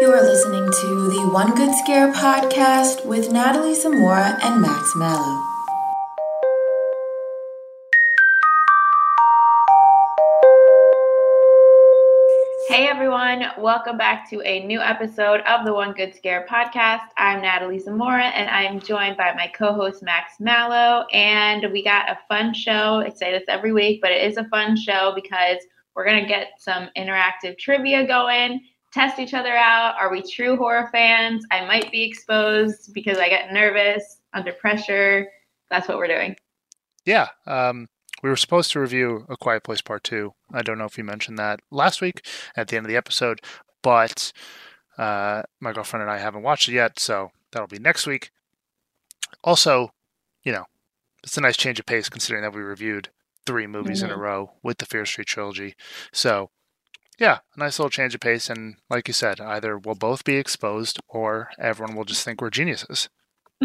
You are listening to the One Good Scare podcast with Natalie Zamora and Max Mallow. Hey everyone, welcome back to a new episode of the One Good Scare podcast. I'm Natalie Zamora and I'm joined by my co host Max Mallow. And we got a fun show. I say this every week, but it is a fun show because we're going to get some interactive trivia going test each other out. Are we true horror fans? I might be exposed because I get nervous under pressure. That's what we're doing. Yeah. Um, we were supposed to review A Quiet Place Part 2. I don't know if you mentioned that last week at the end of the episode, but uh, my girlfriend and I haven't watched it yet, so that'll be next week. Also, you know, it's a nice change of pace considering that we reviewed three movies mm-hmm. in a mm-hmm. row with the Fear Street trilogy. So yeah, a nice little change of pace. And like you said, either we'll both be exposed or everyone will just think we're geniuses.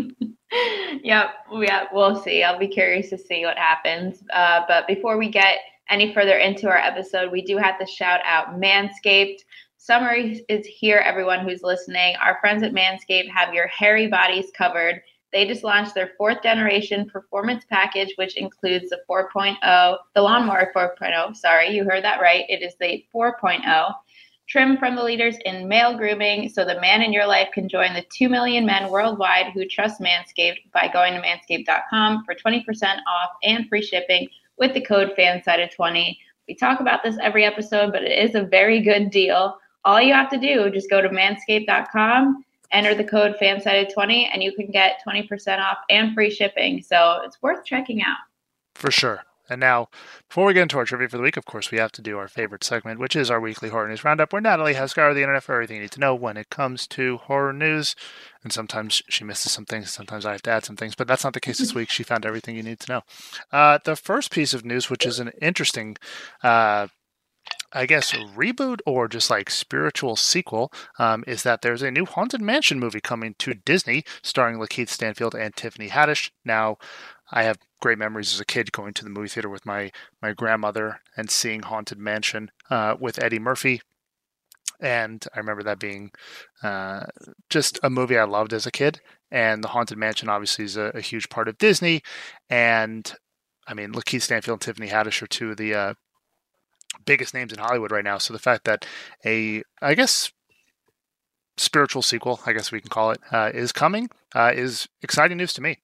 yep. Yeah, we'll see. I'll be curious to see what happens. Uh, but before we get any further into our episode, we do have to shout out Manscaped. Summer is here, everyone who's listening. Our friends at Manscaped have your hairy bodies covered. They just launched their fourth generation performance package, which includes the 4.0, the Lawnmower 4.0. Sorry, you heard that right. It is the 4.0. Trim from the leaders in male grooming so the man in your life can join the 2 million men worldwide who trust Manscaped by going to manscaped.com for 20% off and free shipping with the code FANSIDED20. We talk about this every episode, but it is a very good deal. All you have to do, just go to manscaped.com enter the code fansided20 and you can get 20% off and free shipping. So it's worth checking out. For sure. And now, before we get into our trivia for the week, of course, we have to do our favorite segment, which is our weekly horror news roundup, where Natalie has scoured the internet for everything you need to know when it comes to horror news. And sometimes she misses some things, sometimes I have to add some things, but that's not the case this week. She found everything you need to know. Uh, the first piece of news, which is an interesting uh, I guess, reboot or just like spiritual sequel um, is that there's a new Haunted Mansion movie coming to Disney starring Lakeith Stanfield and Tiffany Haddish. Now, I have great memories as a kid going to the movie theater with my, my grandmother and seeing Haunted Mansion uh, with Eddie Murphy. And I remember that being uh, just a movie I loved as a kid. And The Haunted Mansion obviously is a, a huge part of Disney. And I mean, Lakeith Stanfield and Tiffany Haddish are two of the uh, biggest names in Hollywood right now. So the fact that a, I guess, spiritual sequel, I guess we can call it, uh, is coming uh, is exciting news to me.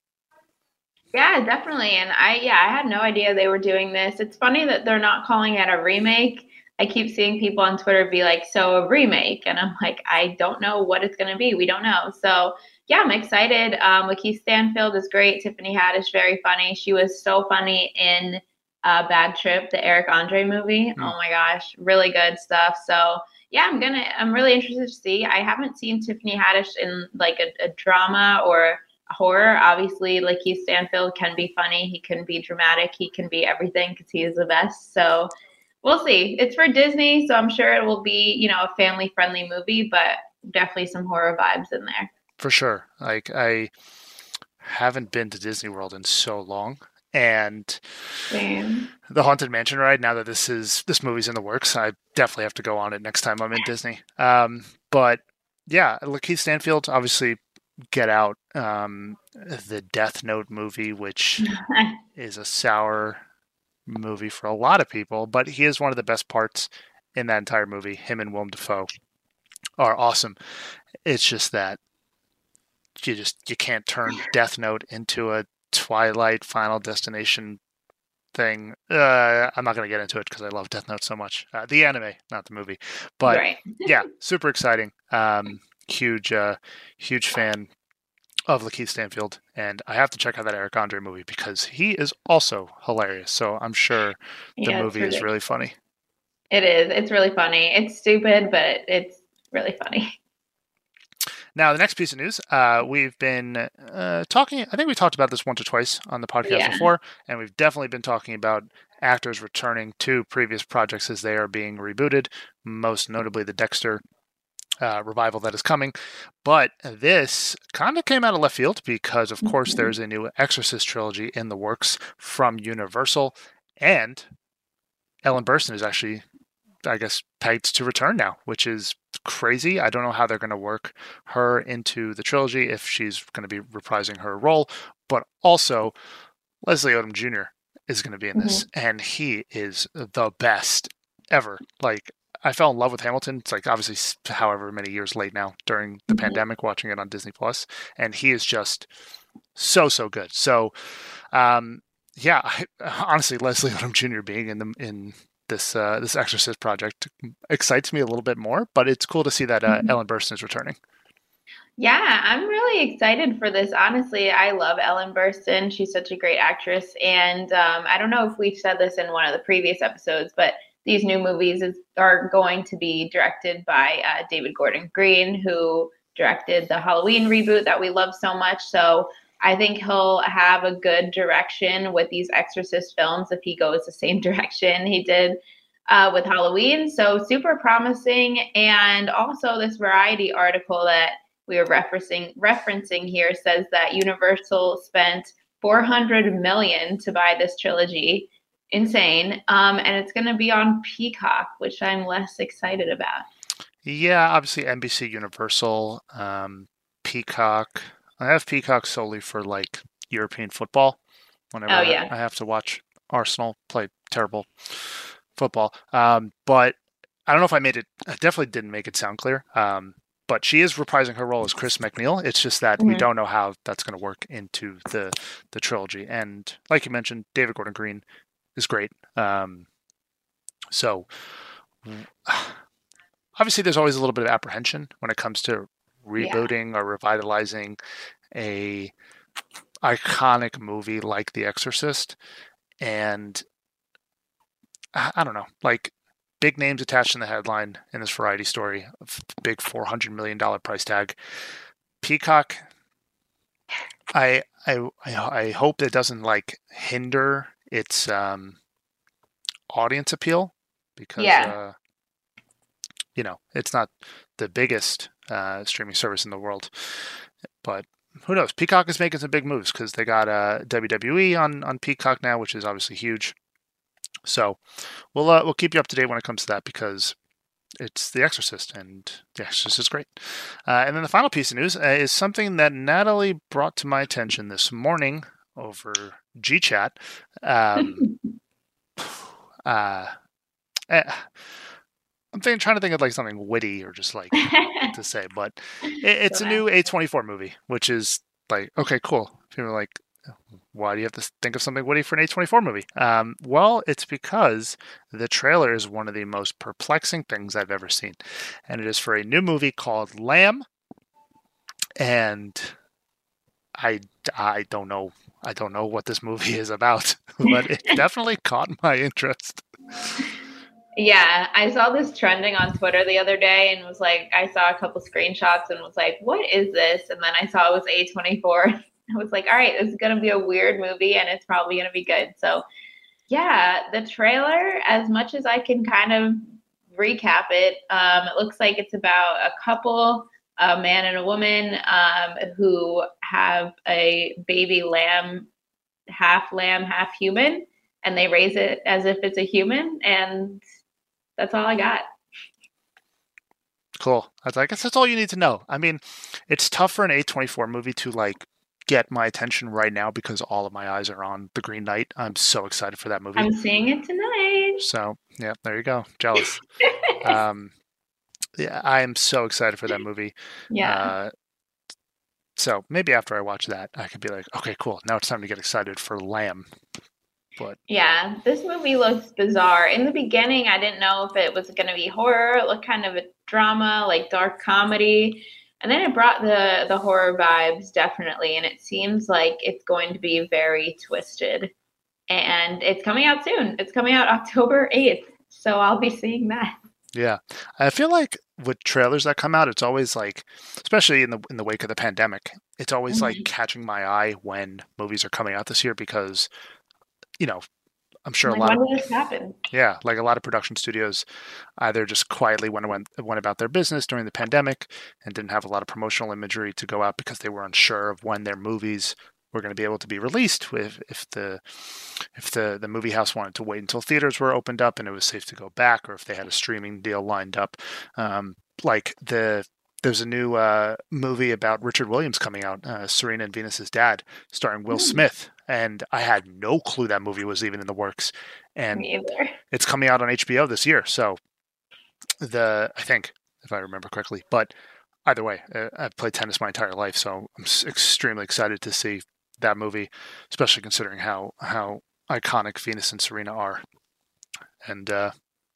Yeah, definitely. And I, yeah, I had no idea they were doing this. It's funny that they're not calling it a remake. I keep seeing people on Twitter be like, so a remake. And I'm like, I don't know what it's going to be. We don't know. So, yeah, I'm excited. Um, Lakeith Stanfield is great. Tiffany Haddish, very funny. She was so funny in uh, Bad Trip, the Eric Andre movie. Mm. Oh my gosh, really good stuff. So yeah, I'm gonna. I'm really interested to see. I haven't seen Tiffany Haddish in like a, a drama or a horror. Obviously, Lakeith Stanfield can be funny. He can be dramatic. He can be everything because he is the best. So we'll see. It's for Disney, so I'm sure it will be you know a family friendly movie, but definitely some horror vibes in there. For sure. Like I haven't been to Disney World in so long and the haunted mansion ride now that this is this movie's in the works i definitely have to go on it next time i'm in disney. Um, but yeah lakeith stanfield obviously get out um, the death note movie which is a sour movie for a lot of people but he is one of the best parts in that entire movie. Him and willem dafoe are awesome. It's just that you just you can't turn death note into a Twilight Final Destination thing. Uh, I'm not going to get into it because I love Death Note so much. Uh, the anime, not the movie. But right. yeah, super exciting. Um, huge, uh, huge fan of Lakeith Stanfield, and I have to check out that Eric Andre movie because he is also hilarious. So I'm sure the yeah, movie is really funny. It is. It's really funny. It's stupid, but it's really funny. Now, the next piece of news, uh, we've been uh, talking. I think we talked about this once or twice on the podcast Yeah. before, and we've definitely been talking about actors returning to previous projects as they are being rebooted. Most notably, the Dexter uh, revival that is coming. But this kind of came out of left field because, of course, Mhm. there's a new Exorcist trilogy in the works from Universal, and Ellen Burstyn is actually, I guess, pegged to return now, which is crazy. I don't know how they're going to work her into the trilogy if she's going to be reprising her role, but also Leslie Odom Jr. is going to be in this, and he is the best ever. Like I fell in love with Hamilton. It's like obviously however many years late now during the Mhm. pandemic, watching it on Disney Plus, and he is just so so good. So, um, yeah, I, honestly, Leslie Odom Jr. being in the in this uh, this Exorcist project excites me a little bit more, but it's cool to see that uh, Mhm. Ellen Burstyn is returning. Yeah, I'm really excited for this. Honestly, I love Ellen Burstyn. She's such a great actress. And um, I don't know if we've said this in one of the previous episodes, but these new movies is, are going to be directed by uh, David Gordon Green, who directed the Halloween reboot that we love so much. So I think he'll have a good direction with these Exorcist films if he goes the same direction he did uh, with Halloween. So super promising. And also, this Variety article that we are referencing referencing here says that Universal spent 400 million to buy this trilogy. Insane. Um, and it's going to be on Peacock, which I'm less excited about. Yeah, obviously NBC Universal, um, Peacock. I have Peacock solely for like European football. Whenever Oh, I- yeah. I have to watch Arsenal play terrible football. Um, but I don't know if I made it. I definitely didn't make it sound clear. Um, but she is reprising her role as Chris MacNeil. It's just that we Mhm. don't know how that's going to work into the the trilogy. And like you mentioned, David Gordon Green is great. Um, so obviously, there's always a little bit of apprehension when it comes to Yeah. rebooting or revitalizing a iconic movie like The Exorcist, and I don't know, like big names attached in the headline in this variety story, of big four hundred million dollar price tag. Peacock, I I I I hope it doesn't like hinder its um, audience appeal because Yeah. uh, you know it's not the biggest uh, streaming service in the world, but who knows? Peacock is making some big moves because they got uh, WWE on on Peacock now, which is obviously huge. So we'll uh, we'll keep you up to date when it comes to that because it's The Exorcist, and The Exorcist is great. Uh, and then the final piece of news uh, is something that Natalie brought to my attention this morning over GChat. Um, uh, eh, I'm thinking, trying to think of like something witty or just like to say, but it, it's a new A24 movie, which is like okay, cool. People are like, why do you have to think of something witty for an A24 movie? Um, well, it's because the trailer is one of the most perplexing things I've ever seen, and it is for a new movie called Lamb, and I I don't know I don't know what this movie is about, but it definitely caught my interest. Yeah, I saw this trending on Twitter the other day and was like, I saw a couple screenshots and was like, what is this? And then I saw it was A24. I was like, all right, this is going to be a weird movie and it's probably going to be good. So, yeah, the trailer, as much as I can kind of recap it, um, it looks like it's about a couple, a man and a woman, um, who have a baby lamb, half lamb, half human, and they raise it as if it's a human. And that's all I got. Cool. I was like, I guess that's all you need to know. I mean, it's tough for an A24 movie to like get my attention right now because all of my eyes are on The Green Knight. I'm so excited for that movie. I'm seeing it tonight. So, yeah, there you go. Jealous. um, yeah, I am so excited for that movie. yeah. Uh, so maybe after I watch that, I could be like, okay, cool. Now it's time to get excited for Lamb. But Yeah, this movie looks bizarre. In the beginning, I didn't know if it was going to be horror, it looked kind of a drama, like dark comedy. And then it brought the the horror vibes definitely, and it seems like it's going to be very twisted. And it's coming out soon. It's coming out October 8th. So I'll be seeing that. Yeah, I feel like with trailers that come out, it's always like, especially in the in the wake of the pandemic, it's always like Mhm. catching my eye when movies are coming out this year because, you know, I'm sure Like, a lot when of this happen? yeah, like a lot of production studios either just quietly went went went about their business during the pandemic and didn't have a lot of promotional imagery to go out because they were unsure of when their movies were going to be able to be released if if the if the the movie house wanted to wait until theaters were opened up and it was safe to go back or if they had a streaming deal lined up um, like the there's a new uh, movie about Richard Williams coming out, uh, Serena and Venus's dad, starring Will Hmm. Smith, and I had no clue that movie was even in the works, and it's coming out on HBO this year. So the I think if I remember correctly, but either way, uh, I've played tennis my entire life, so I'm extremely excited to see that movie, especially considering how how iconic Venus and Serena are, and uh,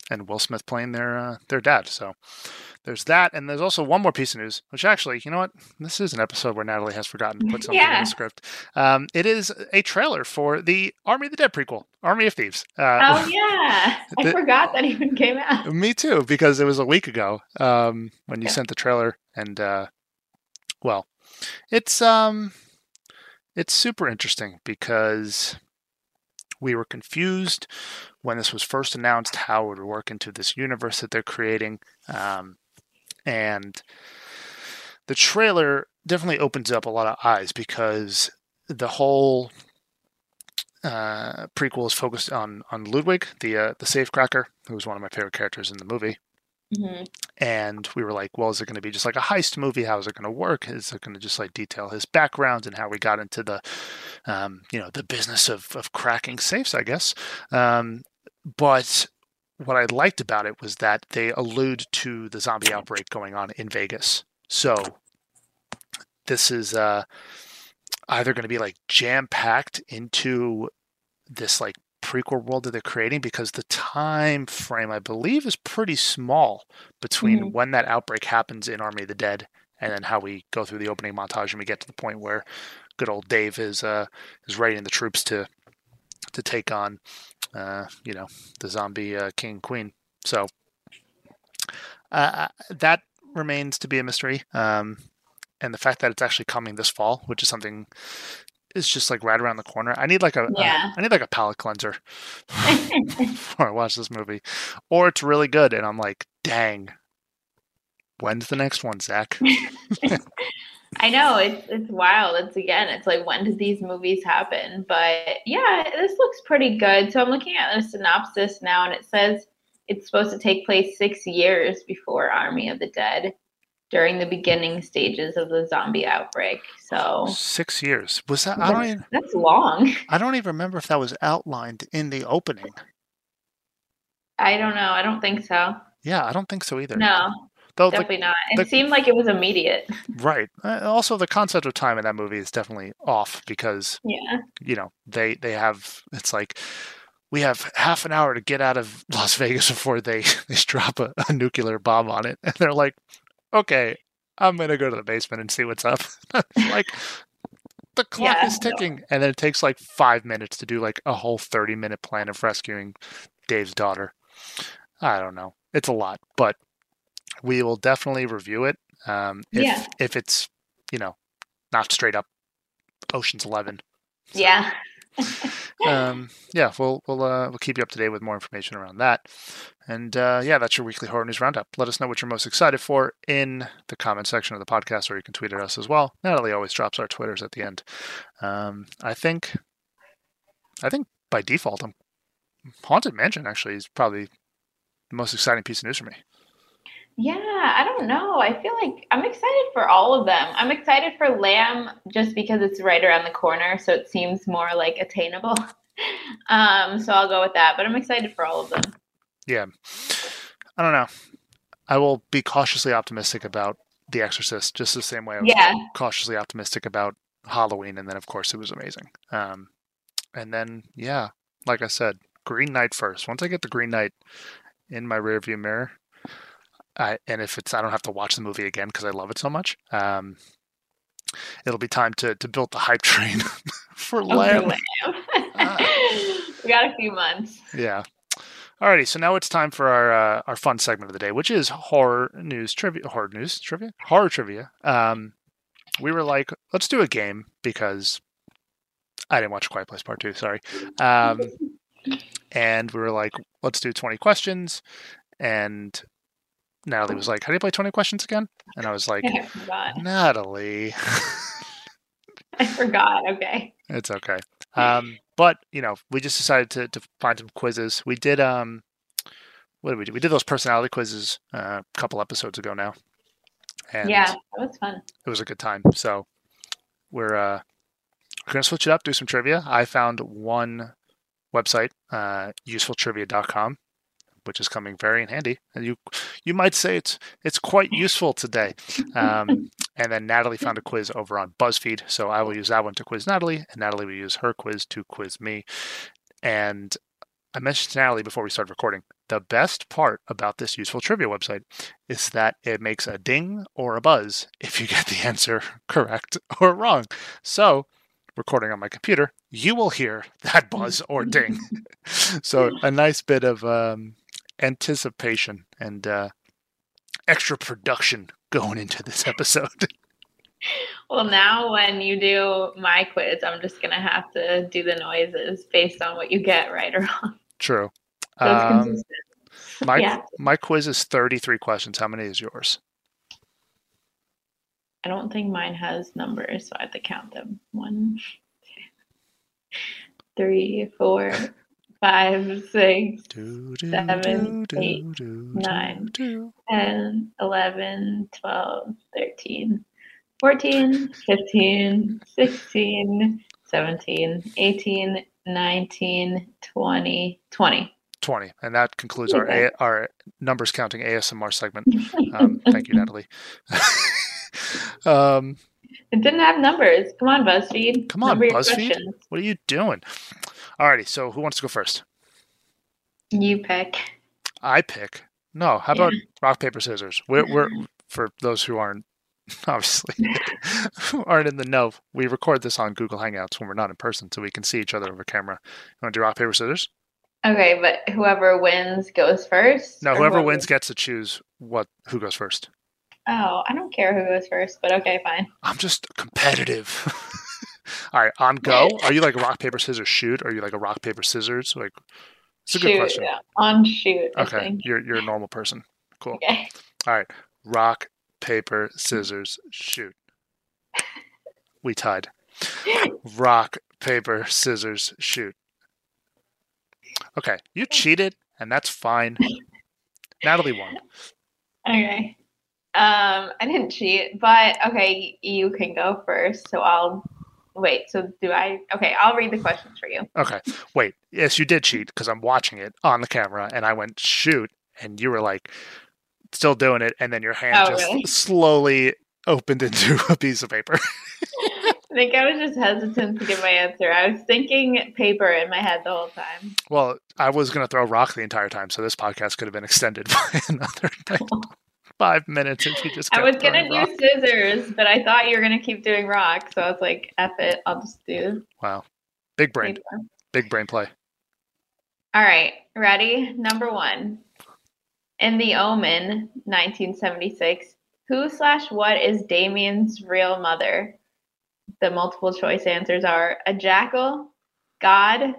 and Will Smith playing their uh, their dad. So there's that, and there's also one more piece of news, which actually, you know what, this is an episode where Natalie has forgotten to put something in the script. Um, it is a trailer for the Army of the Dead prequel, Army of Thieves. Uh, Oh yeah, I The- forgot that even came out. Me too, because it was a week ago um, when you Yeah. sent the trailer, and uh, well, it's um, it's super interesting because we were confused when this was first announced how it would work into this universe that they're creating, um, and the trailer definitely opens up a lot of eyes because the whole uh, prequel is focused on on Ludwig, the uh, the safecracker, who was one of my favorite characters in the movie. Mhm. And we were like, well, is it going to be just like a heist movie? How is it going to work? Is it going to just like detail his background and how we got into the, um, you know, the business of of cracking safes? I guess. Um, but what I liked about it was that they allude to the zombie outbreak going on in Vegas. So this is uh, either going to be like jam packed into this like prequel world that they're creating because the time frame I believe is pretty small between Mhm. when that outbreak happens in Army of the Dead and then how we go through the opening montage and we get to the point where good old Dave is uh is readying the troops to to take on uh you know the zombie uh, king queen so uh, that remains to be a mystery um and the fact that it's actually coming this fall which is something is just like right around the corner i need like a, Yeah. I need like a palate cleanser before I watch this movie, or it's really good, and I'm like, dang, when's the next one, Zach? I know it's it's wild. It's again, it's like when did these movies happen? But yeah, this looks pretty good. So I'm looking at the synopsis now, and it says it's supposed to take place six years before Army of the Dead, during the beginning stages of the zombie outbreak. So Six years was that? I don't even. that's long. I don't even remember if that was outlined in the opening. I don't know. I don't think so. Yeah, I don't think so either. No, Though the, definitely not. It the- seemed like it was immediate. right. Uh, also, the concept of time in that movie is definitely off because Yeah. you know they they have it's like we have half an hour to get out of Las Vegas before they they drop a, a nuclear bomb on it, and they're like, okay, I'm gonna go to the basement and see what's up. like the clock Yeah, is no. ticking, and then it takes like five minutes to do like a whole thirty minute plan of rescuing Dave's daughter. I don't know, it's a lot, but we will definitely review it. Um, if Yeah. if it's you know not straight up Ocean's Eleven. So, Yeah. um, yeah, we'll we'll uh, we'll keep you up to date with more information around that. And uh, yeah, that's your weekly horror news roundup. Let us know what you're most excited for in the comment section of the podcast, or you can tweet at us as well. Natalie always drops our twitters at the end. Um, I think, I think by default, I'm Haunted Mansion actually is probably the most exciting piece of news for me. Yeah, I don't know. I feel like I'm excited for all of them. I'm excited for Lamb just because it's right around the corner, so it seems more like attainable. Um, so I'll go with that. But I'm excited for all of them. Yeah, I don't know. I will be cautiously optimistic about The Exorcist, just the same way I was Yeah. cautiously optimistic about Halloween, and then of course it was amazing. Um, and then yeah, like I said, Green Knight first. Once I get the Green Knight in my rearview mirror, I, and if it's I don't have to watch the movie again because I love it so much. Um, it'll be time to to build the hype train for Oh, for Lamb. Lamb. we got a few months. Yeah. Alrighty, so now it's time for our uh, our fun segment of the day, which is horror news trivia. Horror news trivia. Horror trivia. Um, we were like, let's do a game because I didn't watch Quiet Place Part Two. Sorry. Um, and we were like, let's do twenty questions. And Natalie was like, "How do you play twenty questions again?" And I was like, I. Natalie. I forgot. Okay. It's okay. Um, but you know, we just decided to, to find some quizzes. We did um, what did we do? We did those personality quizzes uh, a couple episodes ago now, and yeah, that was fun. it was a good time. So we're uh, we're gonna switch it up, do some trivia. I found one website, uh, usefultrivia.com, which is coming very in handy, and you you might say it's it's quite useful today. Um, and then Natalie found a quiz over on BuzzFeed, so I will use that one to quiz Natalie, and Natalie will use her quiz to quiz me. And I mentioned to Natalie before we started recording, the best part about this useful trivia website is that it makes a ding or a buzz if you get the answer correct or wrong. So, recording on my computer, you will hear that buzz or ding. so, a nice bit of um, anticipation and uh, extra production going into this episode. Well, now when you do my quiz, I'm just gonna have to do the noises based on what you get right or wrong. True. So Um, my Yeah. my quiz is 33 questions. How many is yours? I don't think mine has numbers, so I have to count them. One, two, three, four, five, six, Do, do, Seven, do, eight, nine. do. 10, 11, 12, 13, 14, 15, 16, 17, 18, 19, 20, 20. 20. And that concludes our. A- our numbers counting ASMR segment. Um, thank you, Natalie. um, It didn't have numbers. Come on, BuzzFeed. Come on, Number BuzzFeed. what are you doing? Alrighty, so who wants to go first? You pick. I pick. No, how about rock paper scissors? We're, we're mm-hmm. for those who aren't obviously who aren't in the know. We record this on Google Hangouts when we're not in person, so we can see each other over camera. You want to do rock paper scissors? Okay, but whoever wins goes first? No, or whoever wins gets to choose what who goes first. Oh, I don't care who goes first, but okay, fine. I'm just competitive. All right, on go. Are you like a rock paper scissors shoot? Or are you like a rock paper scissors? Like, it's a good question. yeah. On shoot, Okay, you're you're a normal person. Cool. Okay. All right, rock paper scissors shoot. We tied. Rock paper scissors shoot. Okay, you cheated, and that's fine. Natalie won. Okay. Um, I didn't cheat, but okay, you can go first. So I'll wait. So do I? Okay, I'll read the questions for you. Okay, wait. Yes, you did cheat because I'm watching it on the camera, and I went shoot, and you were like still doing it, and then your hand Oh, just really? slowly opened into a piece of paper. I think I was just hesitant to give my answer. I was thinking paper in my head the whole time. well, I was going to throw rock the entire time, so this podcast could have been extended by another five minutes and she just. I was gonna rock. do scissors, but I thought you were gonna keep doing rock, so I was like, "F it, I'll just do Wow, big brain, paper." big brain play. All right, ready? Number one. In The Omen, 1976, who slash what is Damien's real mother? The multiple choice answers are a jackal, God,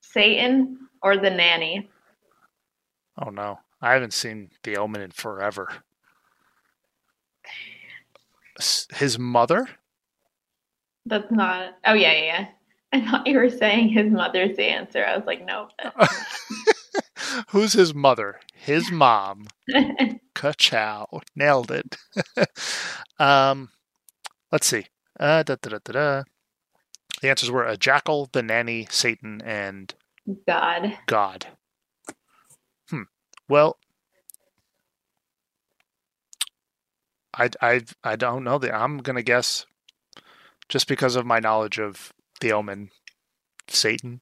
Satan, or the nanny. Oh no, I haven't seen The Omen in forever. His mother? That's not. Oh yeah, yeah. yeah. I thought you were saying his mother's the answer. I was like, nope. Who's his mother? His mom. Ka-chow. Nailed it. um, let's see. Uh, da, da, da. The answers were a jackal, the nanny, Satan, and God. God. Hmm. Well, I, I, I don't know. The, I'm going to guess, just because of my knowledge of the omen, Satan.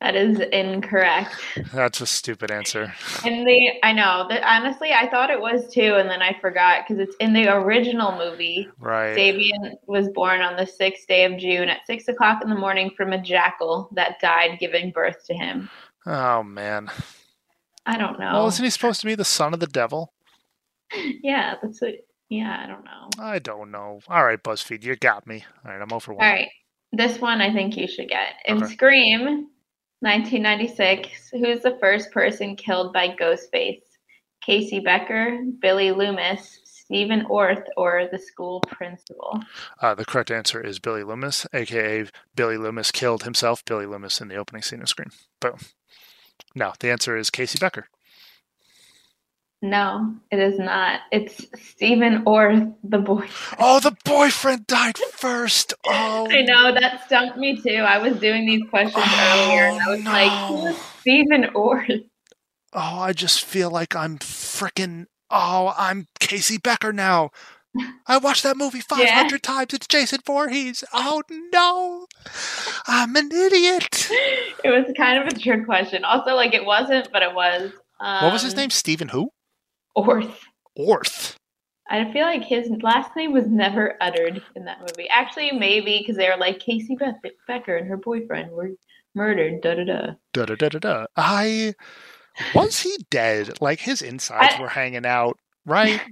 That is incorrect. That's a stupid answer. In the, I know that honestly, I thought it was too, and then I forgot because it's in the original movie. Right. Damien was born on the sixth day of June at six o'clock in the morning from a jackal that died giving birth to him. Oh man. I don't know. Well, isn't he supposed to be the son of the devil? Yeah, that's what. Yeah, I don't know. I don't know. All right, BuzzFeed, you got me. All right, I'm over one. All right, this one I think you should get. In Okay. Scream, 1996, who's the first person killed by Ghostface? Casey Becker, Billy Loomis, Stephen Orth, or the school principal? Uh, the correct answer is Billy Loomis, aka Billy Loomis killed himself. Billy Loomis in the opening scene of Scream. Boom. No, the answer is Casey Becker. No, it is not. It's Stephen Orth, the boy. Oh, the boyfriend died first. Oh, I know that stumped me too. I was doing these questions earlier, and I was like, no. "Who's Stephen Orth?" Oh, I just feel like I'm freaking. Oh, I'm Casey Becker now. I watched that movie 500 times. It's Jason Voorhees. Oh no, I'm an idiot. It was kind of a trick question. Also, like it wasn't, but it was. Um, What was his name? Stephen who? Orth. Orth. I feel like his last name was never uttered in that movie. Actually, maybe because they were like Casey Beth- Becker and her boyfriend were murdered. Da da da. Da da da da da. I was he dead? Like his insides I- were hanging out, right?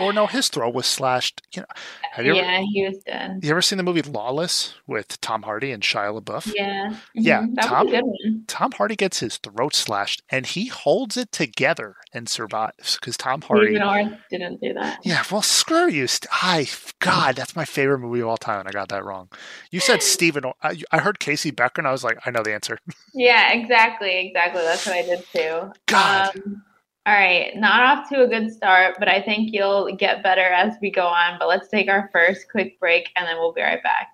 or no, his throat was slashed. You know, have you ever, Yeah, he was dead. you ever seen the movie Lawless with Tom Hardy and Shia LaBeouf? Yeah. Yeah, Mhm, that Tom- was a good one. Tom Hardy gets his throat slashed and he holds it together and survives because Tom Hardy. Stephen Orth didn't do that. Yeah, well, screw you. I God, that's my favorite movie of all time, and I got that wrong. You said Stephen. I heard Casey Becker, and I was like, I know the answer. Yeah, exactly, exactly. That's what I did too. God. Um, all right, not off to a good start, but I think you'll get better as we go on. But let's take our first quick break and then we'll be right back.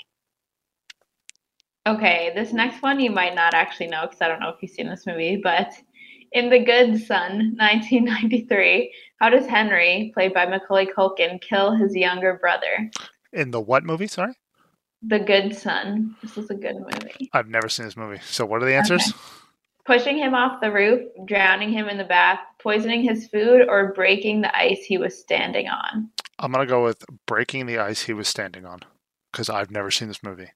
Okay, this next one you might not actually know because I don't know if you've seen this movie, but in The Good Son, 1993, how does Henry, played by Macaulay Culkin, kill his younger brother? In the what movie? Sorry, The Good Son. This is a good movie. I've never seen this movie. So, what are the answers? Pushing him off the roof, drowning him in the bath, poisoning his food, or breaking the ice he was standing on. I'm gonna go with breaking the ice he was standing on because I've never seen this movie.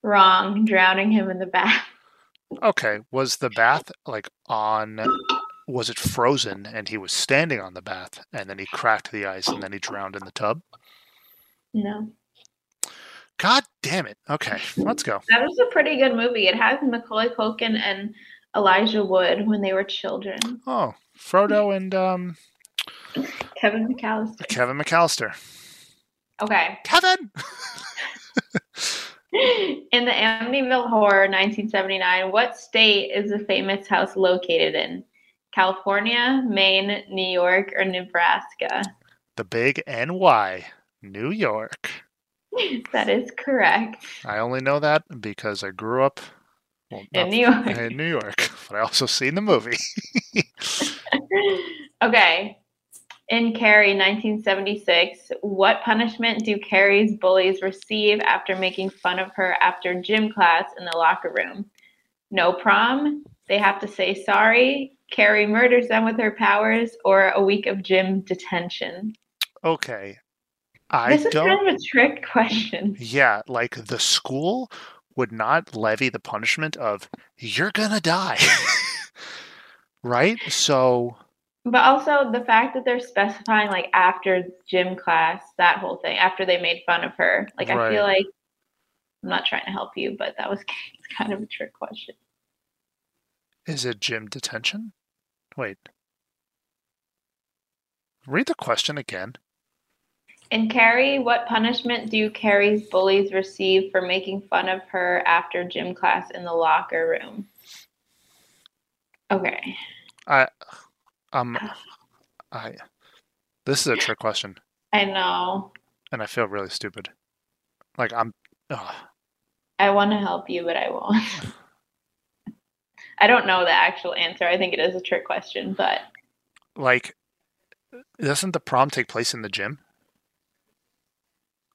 Wrong, drowning him in the bath. Okay, was the bath like on? Was it frozen and he was standing on the bath and then he cracked the ice and then he drowned in the tub? No. God damn it! Okay, let's go. That was a pretty good movie. It has Macaulay Culkin and Elijah Wood when they were children. Oh, Frodo and um, Kevin McCallister. Kevin McCallister. Okay. Kevin. In the Amityville Horror 1979, what state is the famous house located in? California, Maine, New York, or Nebraska? the big NY, New York. That is correct. I only know that because I grew up well, In New York. in New York, but I also seen the movie. okay. In Carrie 1976, what punishment do Carrie's bullies receive after making fun of her after gym class in the locker room? No prom, they have to say sorry, Carrie murders them with her powers, or a week of gym detention? okay, I this is don't. kind of a trick question. Yeah, like the school would not levy the punishment of you're gonna die, right? So But also the fact that they're specifying like after gym class, that whole thing, after they made fun of her. Like I feel like I'm not trying to help you, but that was kind of a trick question. is it gym detention? Wait. Read the question again. In Carrie, what punishment do Carrie's bullies receive for making fun of her after gym class in the locker room? Okay. I um I this is a trick question I know. and I feel really stupid. Like I'm ugh. I want to help you, but I won't. I don't know the actual answer. I think it is a trick question, but like doesn't the prom take place in the gym?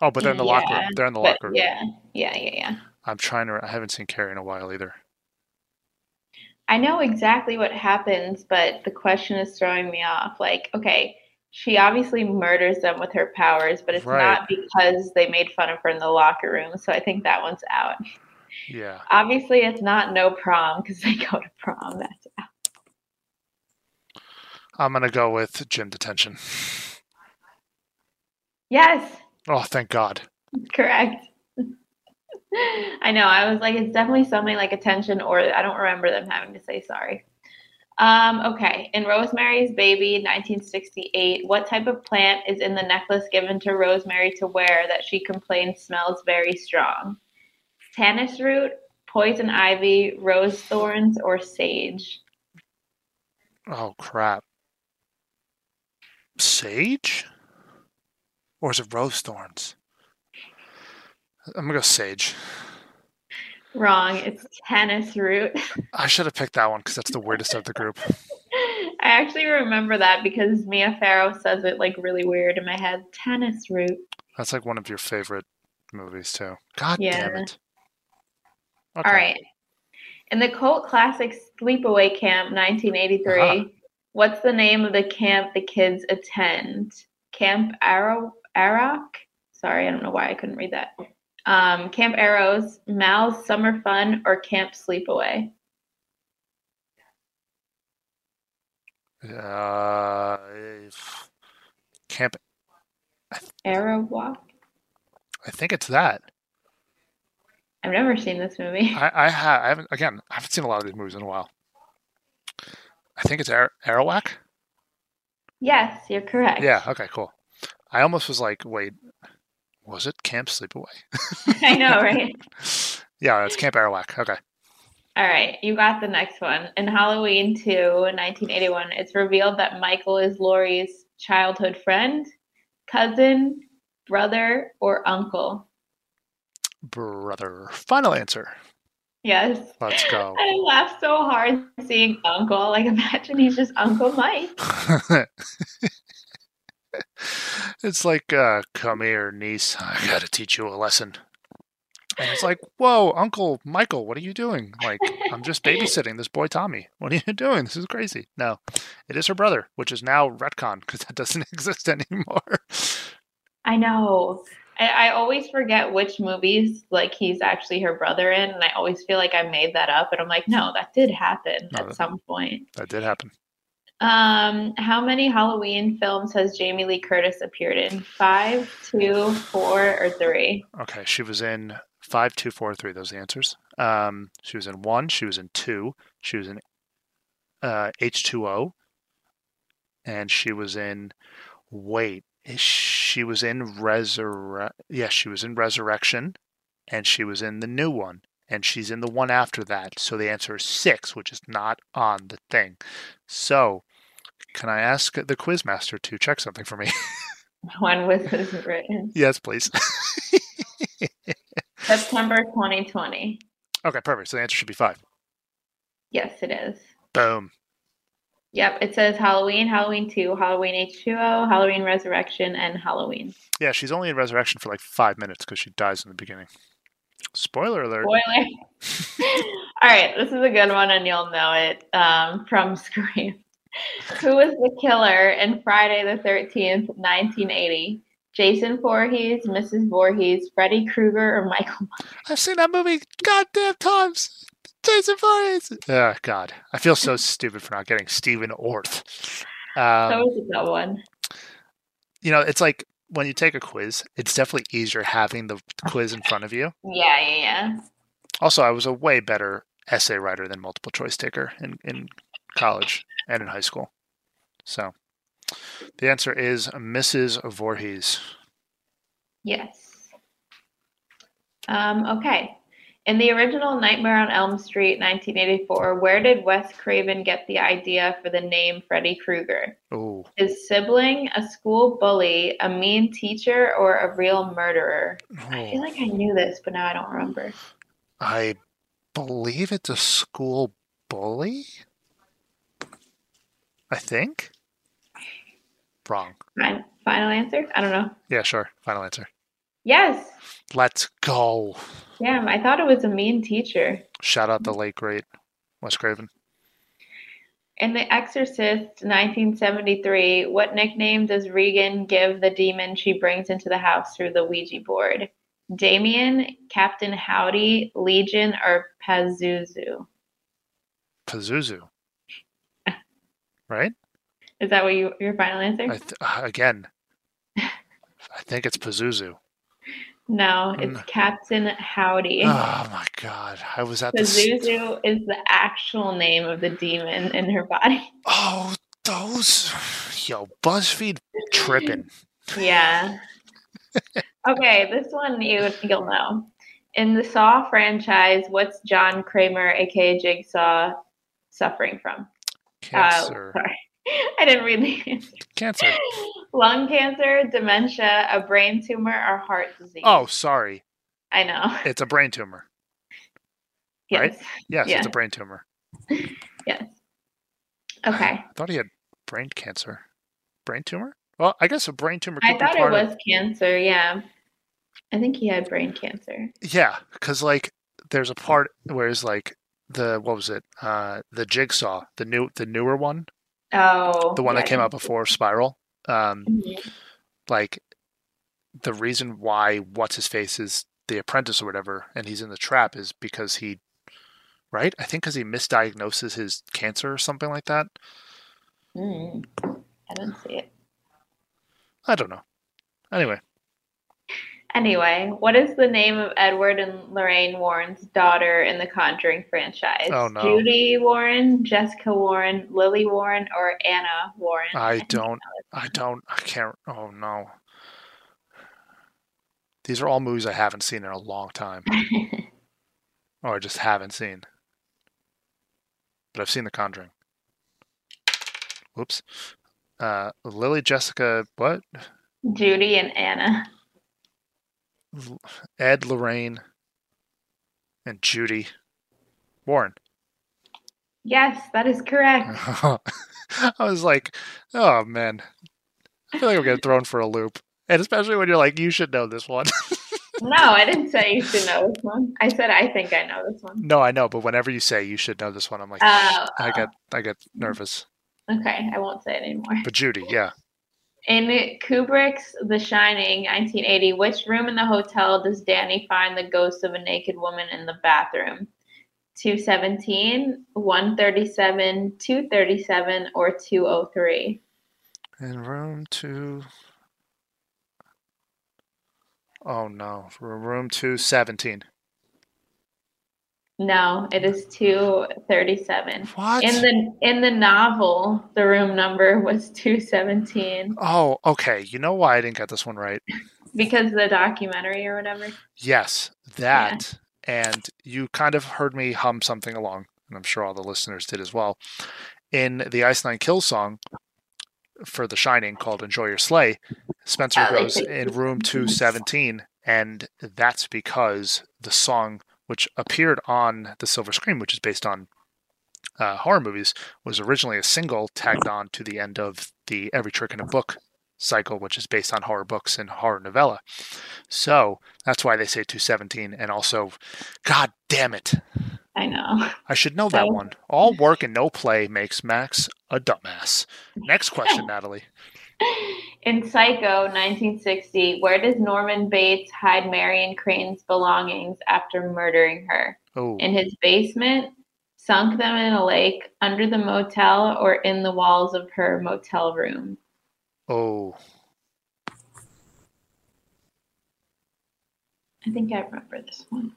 Oh, but they're in the locker room. They're in the locker room. yeah, yeah, yeah, yeah. I'm trying to I haven't seen Carrie in a while either. I know exactly what happens, but the question is throwing me off. Like, okay, she obviously murders them with her powers, but it's Right. not because they made fun of her in the locker room. So I think that one's out. Yeah. Obviously, it's not no prom because they go to prom. That's I'm gonna go with gym detention. yes, Oh, thank God. correct. I know. I was like, it's definitely something like attention, or I don't remember them having to say sorry. Um, okay. In Rosemary's Baby, 1968, what type of plant is in the necklace given to Rosemary to wear that she complains smells very strong? Tannis root, poison ivy, rose thorns, or sage? Oh crap. Sage? Or is it rose thorns? I'm gonna go sage. Wrong. It's Tannis root. I should have picked that one because that's the weirdest of the group. I actually remember that because Mia Farrow says it like really weird in my head. Tannis root. That's like one of your favorite movies too. God damn Yeah. it. All right. In the cult classic Sleepaway Camp 1983, Uh-huh. what's the name of the camp the kids attend? Camp Arrow Arock? Sorry, I don't know why I couldn't read that. Um, camp Arrows, Mal's Summer Fun, or Camp Sleepaway? Uh, Camp. Arawak? I think it's that. I've never seen this movie. I I, ha- I haven't again. I haven't seen a lot of these movies in a while. I think it's Ar- Arawak. Yes, you're correct. Yeah. Okay. Cool. I almost was like, wait, was it Camp Sleepaway? I know, right? yeah, it's Camp Arawak. Okay. All right, you got the next one. In Halloween 2, 1981, it's revealed that Michael is Laurie's childhood friend, cousin, brother, or uncle. Brother. Final answer. Yes. Let's go. I laughed so hard seeing uncle. Like, imagine he's just Uncle Mike. It's like, uh, come here, niece. I gotta teach you a lesson. And it's like, whoa, Uncle Michael, what are you doing? Like, I'm just babysitting this boy Tommy. What are you doing? This is crazy. No, it is her brother, which is now retcon because that doesn't exist anymore. I know. I, I always forget which movies like he's actually her brother in, and I always feel like I made that up. And I'm like, no, that did happen No, at that- some point. That did happen. Um, how many Halloween films has Jamie Lee Curtis appeared in? Five, two, four, or three? Okay, she was in five, two, four, three. Those are the answers. Um, she was in one. She was in two. She was in uh, H2O, and she was in. Wait, she was in Resurre. Yes, she was in Resurrection, and she was in the new one, and she's in the one after that. So the answer is six, which is not on the thing. So, can I ask the quizmaster to check something for me? When was this written? yes, please. September 2020. okay, perfect. So the answer should be five. Yes, it is. Boom. Yep, it says Halloween, Halloween 2, Halloween H2O, Halloween Resurrection, and Halloween. Yeah, she's only in Resurrection for like five minutes because she dies in the beginning. Spoiler alert. Spoiler. All right, this is a good one, and you'll know it um, from Scream. Who was the killer in Friday the 13th, 1980? Jason Voorhees, Mrs. Voorhees, Freddy Krueger, or Michael Myers? I've seen that movie goddamn times. Jason Voorhees. Oh, God. I feel so stupid for not getting Stephen Orth. That Um, was a good one. you know, it's like when you take a quiz, it's definitely easier having the quiz in front of you. Yeah, yeah, yeah. Also, I was a way better essay writer than multiple choice taker in, in college and in high school. So the answer is Mrs. Voorhees. Yes. Um, okay. In the original Nightmare on Elm Street 1984, where did Wes Craven get the idea for the name Freddy Krueger? Oh, His sibling, a school bully, a mean teacher, or a real murderer? I feel like I knew this, but now I don't remember. I believe it's a school bully. I think. Wrong. Final answer? I don't know. Yeah, sure. Final answer. Yes. Let's go. Damn, I thought it was a mean teacher. Shout out the late great Wes Craven. In The Exorcist 1973, what nickname does Regan give the demon she brings into the house through the Ouija board? Damien, Captain Howdy, Legion, or Pazuzu? Pazuzu. Right? Is that what you your final answer? I th- uh, again, I think it's Pazuzu. no, it's Mm. Captain Howdy. Oh my god! I was at the. Pazuzu is the actual name of the demon in her body. Oh, those. Yo, BuzzFeed tripping. Yeah. okay, this one you you'll know. In the Saw franchise, what's John Kramer, aka Jigsaw, suffering from? Cancer. Uh, sorry. I didn't read the answer. Cancer. Lung cancer, dementia, a brain tumor, or heart disease. Oh, sorry. I know. It's a brain tumor. right? Yes. Yes, it's a brain tumor. Yes. Okay. I thought he had brain cancer. Brain tumor? Well, I guess a brain tumor could I thought be it part of was cancer. Yeah. I think he had brain cancer. Yeah, because like there's a part where it's like the what was it? Uh the jigsaw, the new the newer one, Oh. the one that came out before Spiral. Um Mhm. like the reason why what's his face is the apprentice or whatever and he's in the trap is because he right? I think cuz he misdiagnoses his cancer or something like that. Mm. I didn't see it. I don't know. Anyway, Anyway, what is the name of Edward and Lorraine Warren's daughter in the Conjuring franchise? Oh, no. Judy Warren, Jessica Warren, Lily Warren, or Anna Warren? I don't I don't I can't oh no. These are all movies I haven't seen in a long time. or I just haven't seen. But I've seen The Conjuring. Whoops. Uh, Lily Jessica, what? Judy and Anna. Ed, Lorraine, and Judy Warren. Yes, that is correct. I was like, oh man. I feel like I'm getting thrown for a loop. And especially when you're like, you should know this one. no, I didn't say you should know this one. I said I think I know this one. no, I know, but whenever you say you should know this one, I'm like, Oh, I get oh. I get nervous. Okay, I won't say it anymore. But Judy, yeah. In Kubrick's The Shining, 1980, which room in the hotel does Danny find the ghost of a naked woman in the bathroom? 217, 137, 237, or 203? In room two. Oh no. Room two seventeen. No, it is 237. What? In the in the novel, the room number was 217 Oh, okay. You know why I didn't get this one right? because the documentary or whatever. Yes, that. And you kind of heard me hum something along, and I'm sure all the listeners did as well. In the Ice Nine Kills song for The Shining called Enjoy Your Slay, Spencer goes in room 217, and that's because the song, which appeared on The Silver Scream, which is based on uh, horror movies, was originally a single tagged on to the end of the Every Trick in a Book cycle, which is based on horror books and horror novella. So that's why they say 217. And also, God damn it. I know. I should know that one. All work and no play makes Max a dumbass. Next question, Natalie. In Psycho 1960, where does Norman Bates hide Marion Crane's belongings after murdering her? Oh, In his basement, sunk them in a lake, under the motel, or in the walls of her motel room? oh, I think I remember this one.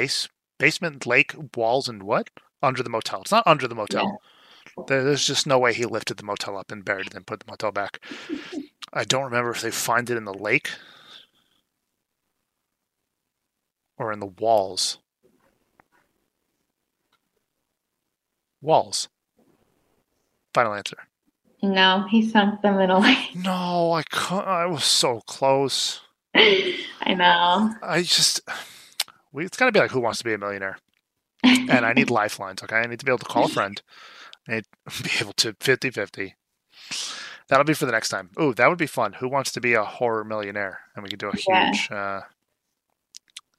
Base basement, lake, walls, and what? Under the motel. It's not under the motel. There- There's just no way he lifted the motel up and buried it and put the motel back. I don't remember if they find it in the lake or in the walls. Walls. Final answer. No, he sunk them in a lake. No, I can't. I was so close. I know. I just. We, it's got to be like Who Wants to Be a Millionaire? And I need lifelines, okay? I need to be able to call a friend. I need to be able to 50 50. That'll be for the next time. Ooh, that would be fun. Who wants to be a horror millionaire? And we could do a Yeah. huge, uh,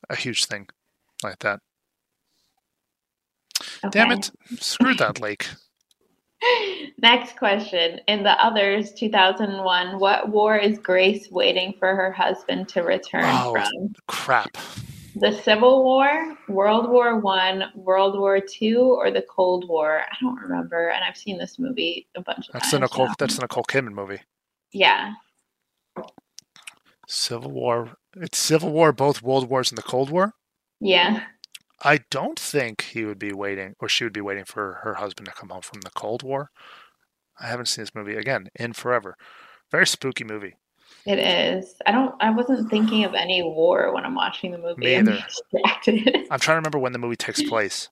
a huge thing like that. Damn it! Screw that lake. Next question. In the others, 2001, what war is Grace waiting for her husband to return Oh. from? Crap. The Civil War, World War One, World War Two, or the Cold War? I don't remember, and I've seen this movie a bunch of That's the times. Nicole. now. That's the Nicole Kidman movie. Yeah. Civil War. It's Civil War, both World Wars and the Cold War. Yeah. I don't think he would be waiting, or she would be waiting for her husband to come home from the Cold War. I haven't seen this movie again in forever. Very spooky movie. It is. I don't. I wasn't thinking of any war when I'm watching the movie. Me I'm either. I'm trying to remember when the movie takes place.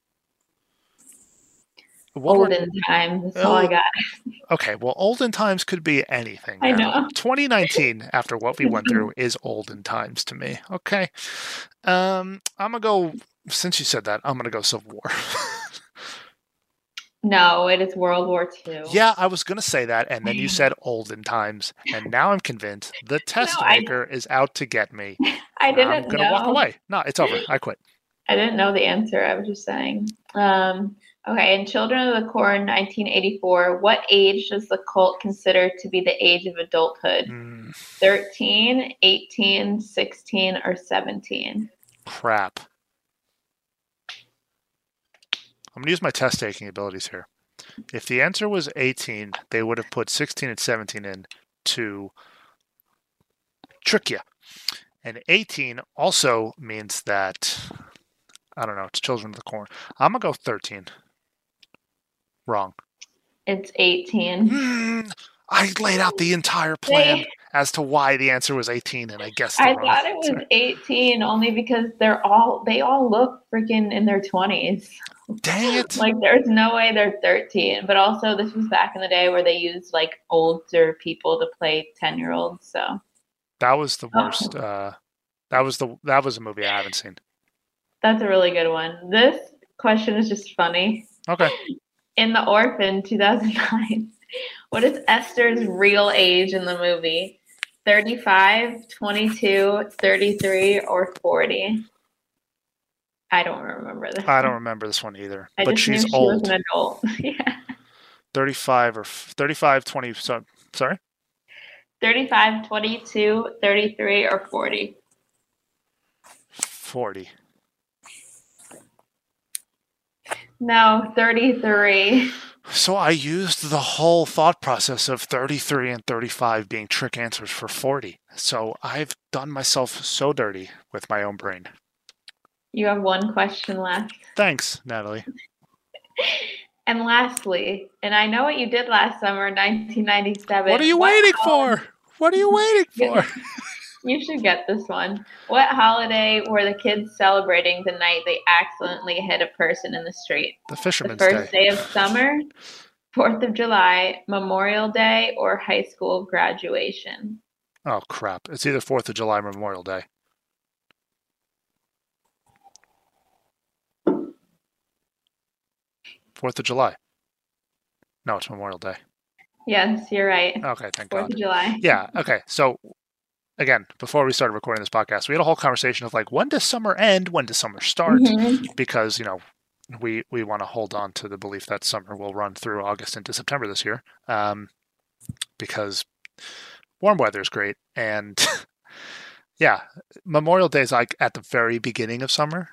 What were- Olden times. That's all I got. okay, well, olden times could be anything. I know. 2019, after what we went through, is olden times to me. Okay, um, I'm gonna go. Since you said that, I'm gonna go Civil War. No, it is World War Two. yeah, I was gonna say that, and then you said olden times, and now I'm convinced the test I- maker is out to get me. I didn't I'm gonna know. walk away. No, it's over. I quit. I didn't know the answer. I was just saying. Um, okay, in Children of the Corn, 1984, what age does the cult consider to be the age of adulthood? Mm, 13, 18, 16, or 17? crap. I'm gonna use my test taking abilities here. If the answer was 18, they would have put 16 and 17 in to trick you. And 18 also means that I don't know. It's Children of the Corn. I'm gonna go 13. Wrong. It's 18. Hmm, I laid out the entire plan They- as to why the answer was 18, and I guessed I thought it was 18 only because they're all they all look freaking in their 20s. Dang it! Like there's no way they're 13. But also this was back in the day where they used like older people to play 10 year olds. So That was the Oh. worst. Uh, that was the that was a movie I haven't seen. that's a really good one. This question is just funny. Okay, In The Orphan 2009, what is Esther's real age in the movie? 35, 22, 33, or 40? I don't remember this. I one. don't remember this one either. I but she's she old, an adult. yeah. 35 or f- 35, 20. So, sorry, 35, 22, 33, or 40. 40. No, 33. So I used the whole thought process of 33 and 35 being trick answers for 40. So I've done myself so dirty with my own brain. You have one question left. Thanks, Natalie. And lastly, and I know what you did last summer, 1997. What are you What waiting for? What are you waiting for? You should get this one. What holiday were the kids celebrating the night they accidentally hit a person in the street? The fisherman's The first Day. day of summer, Fourth of July, Memorial Day, or high school graduation? Oh crap! It's either Fourth of July or Memorial Day. Fourth of July. No, it's Memorial Day. Yes, you're right. Okay, thank Fourth God. of July. Yeah. Okay. So, again, before we started recording this podcast, we had a whole conversation of like, when does summer end? When does summer start? Mhm. Because you know, we we want to hold on to the belief that summer will run through August into September this year, um, because warm weather is great, and yeah, Memorial Day is like at the very beginning of summer,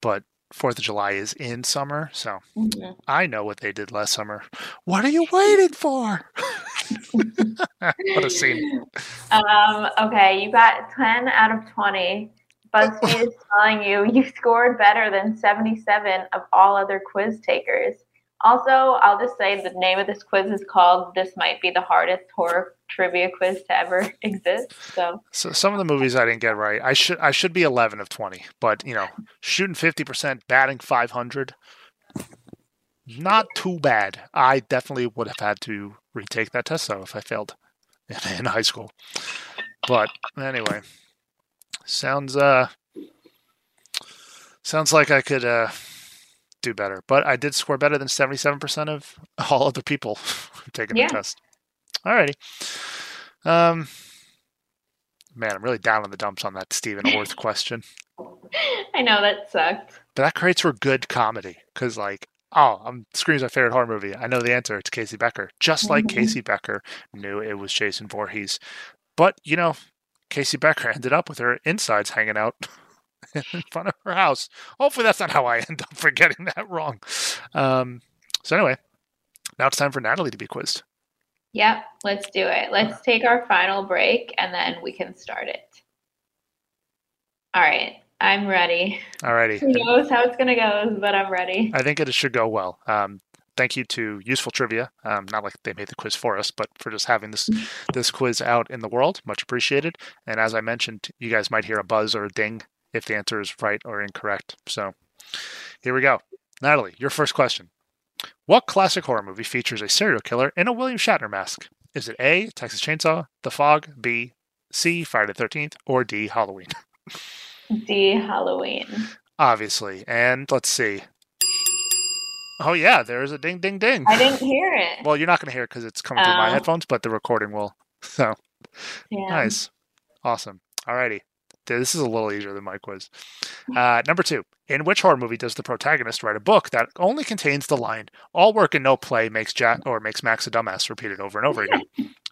but Fourth of July is in summer, so Mhm. I know what they did last summer. What are you waiting for? what a scene! Um, okay, you got 10 out of 20. BuzzFeed is telling you you scored better than 77 of all other quiz takers. Also, I'll just say the name of this quiz is called This Might Be the Hardest Horror Trivia Quiz to Ever Exist. So, So some of the movies I didn't get right. I should I should be 11 of 20, but you know, shooting 50%, batting 500, not too bad. I definitely would have had to retake that test though if I failed in, in high school. But anyway, sounds uh sounds like I could uh do better. But I did score better than 77% of all other people taking Yeah. the test. Alrighty. Um Man, I'm really down in the dumps on that Stephen Orth question. I know that sucked. but that creates for good comedy because, like, oh, I'm Scream's my favorite horror movie. I know the answer. It's Casey Becker. Just like Mhm. Casey Becker knew it was Jason Voorhees. But, you know, Casey Becker ended up with her insides hanging out in front of her house. Hopefully, that's not how I end up forgetting that wrong. Um, so, anyway, now it's time for Natalie to be quizzed. Yep, let's do it. Let's take our final break and then we can start it. All right, I'm ready. Alrighty. Who knows how it's gonna go, but I'm ready. I think it should go well. Um, thank you to Useful Trivia. Um, not like they made the quiz for us, but for just having this this quiz out in the world, much appreciated. And as I mentioned, you guys might hear a buzz or a ding if the answer is right or incorrect. So here we go. Natalie, your first question: What classic horror movie features a serial killer in a William Shatner mask? Is it A. Texas Chainsaw, The Fog, B. C. Friday the Thirteenth, or D. Halloween? D Halloween. Obviously. And let's see. Oh yeah, there is a ding, ding, ding. I didn't hear it. Well, you're not going to hear it because it's coming through my Oh. headphones, but the recording will. So Yeah. nice, awesome. Alrighty, Th- this is a little easier than my quiz. Uh, number two: In which horror movie does the protagonist write a book that only contains the line "All work and no play makes Jack or makes Max a dumbass" repeated over and over again?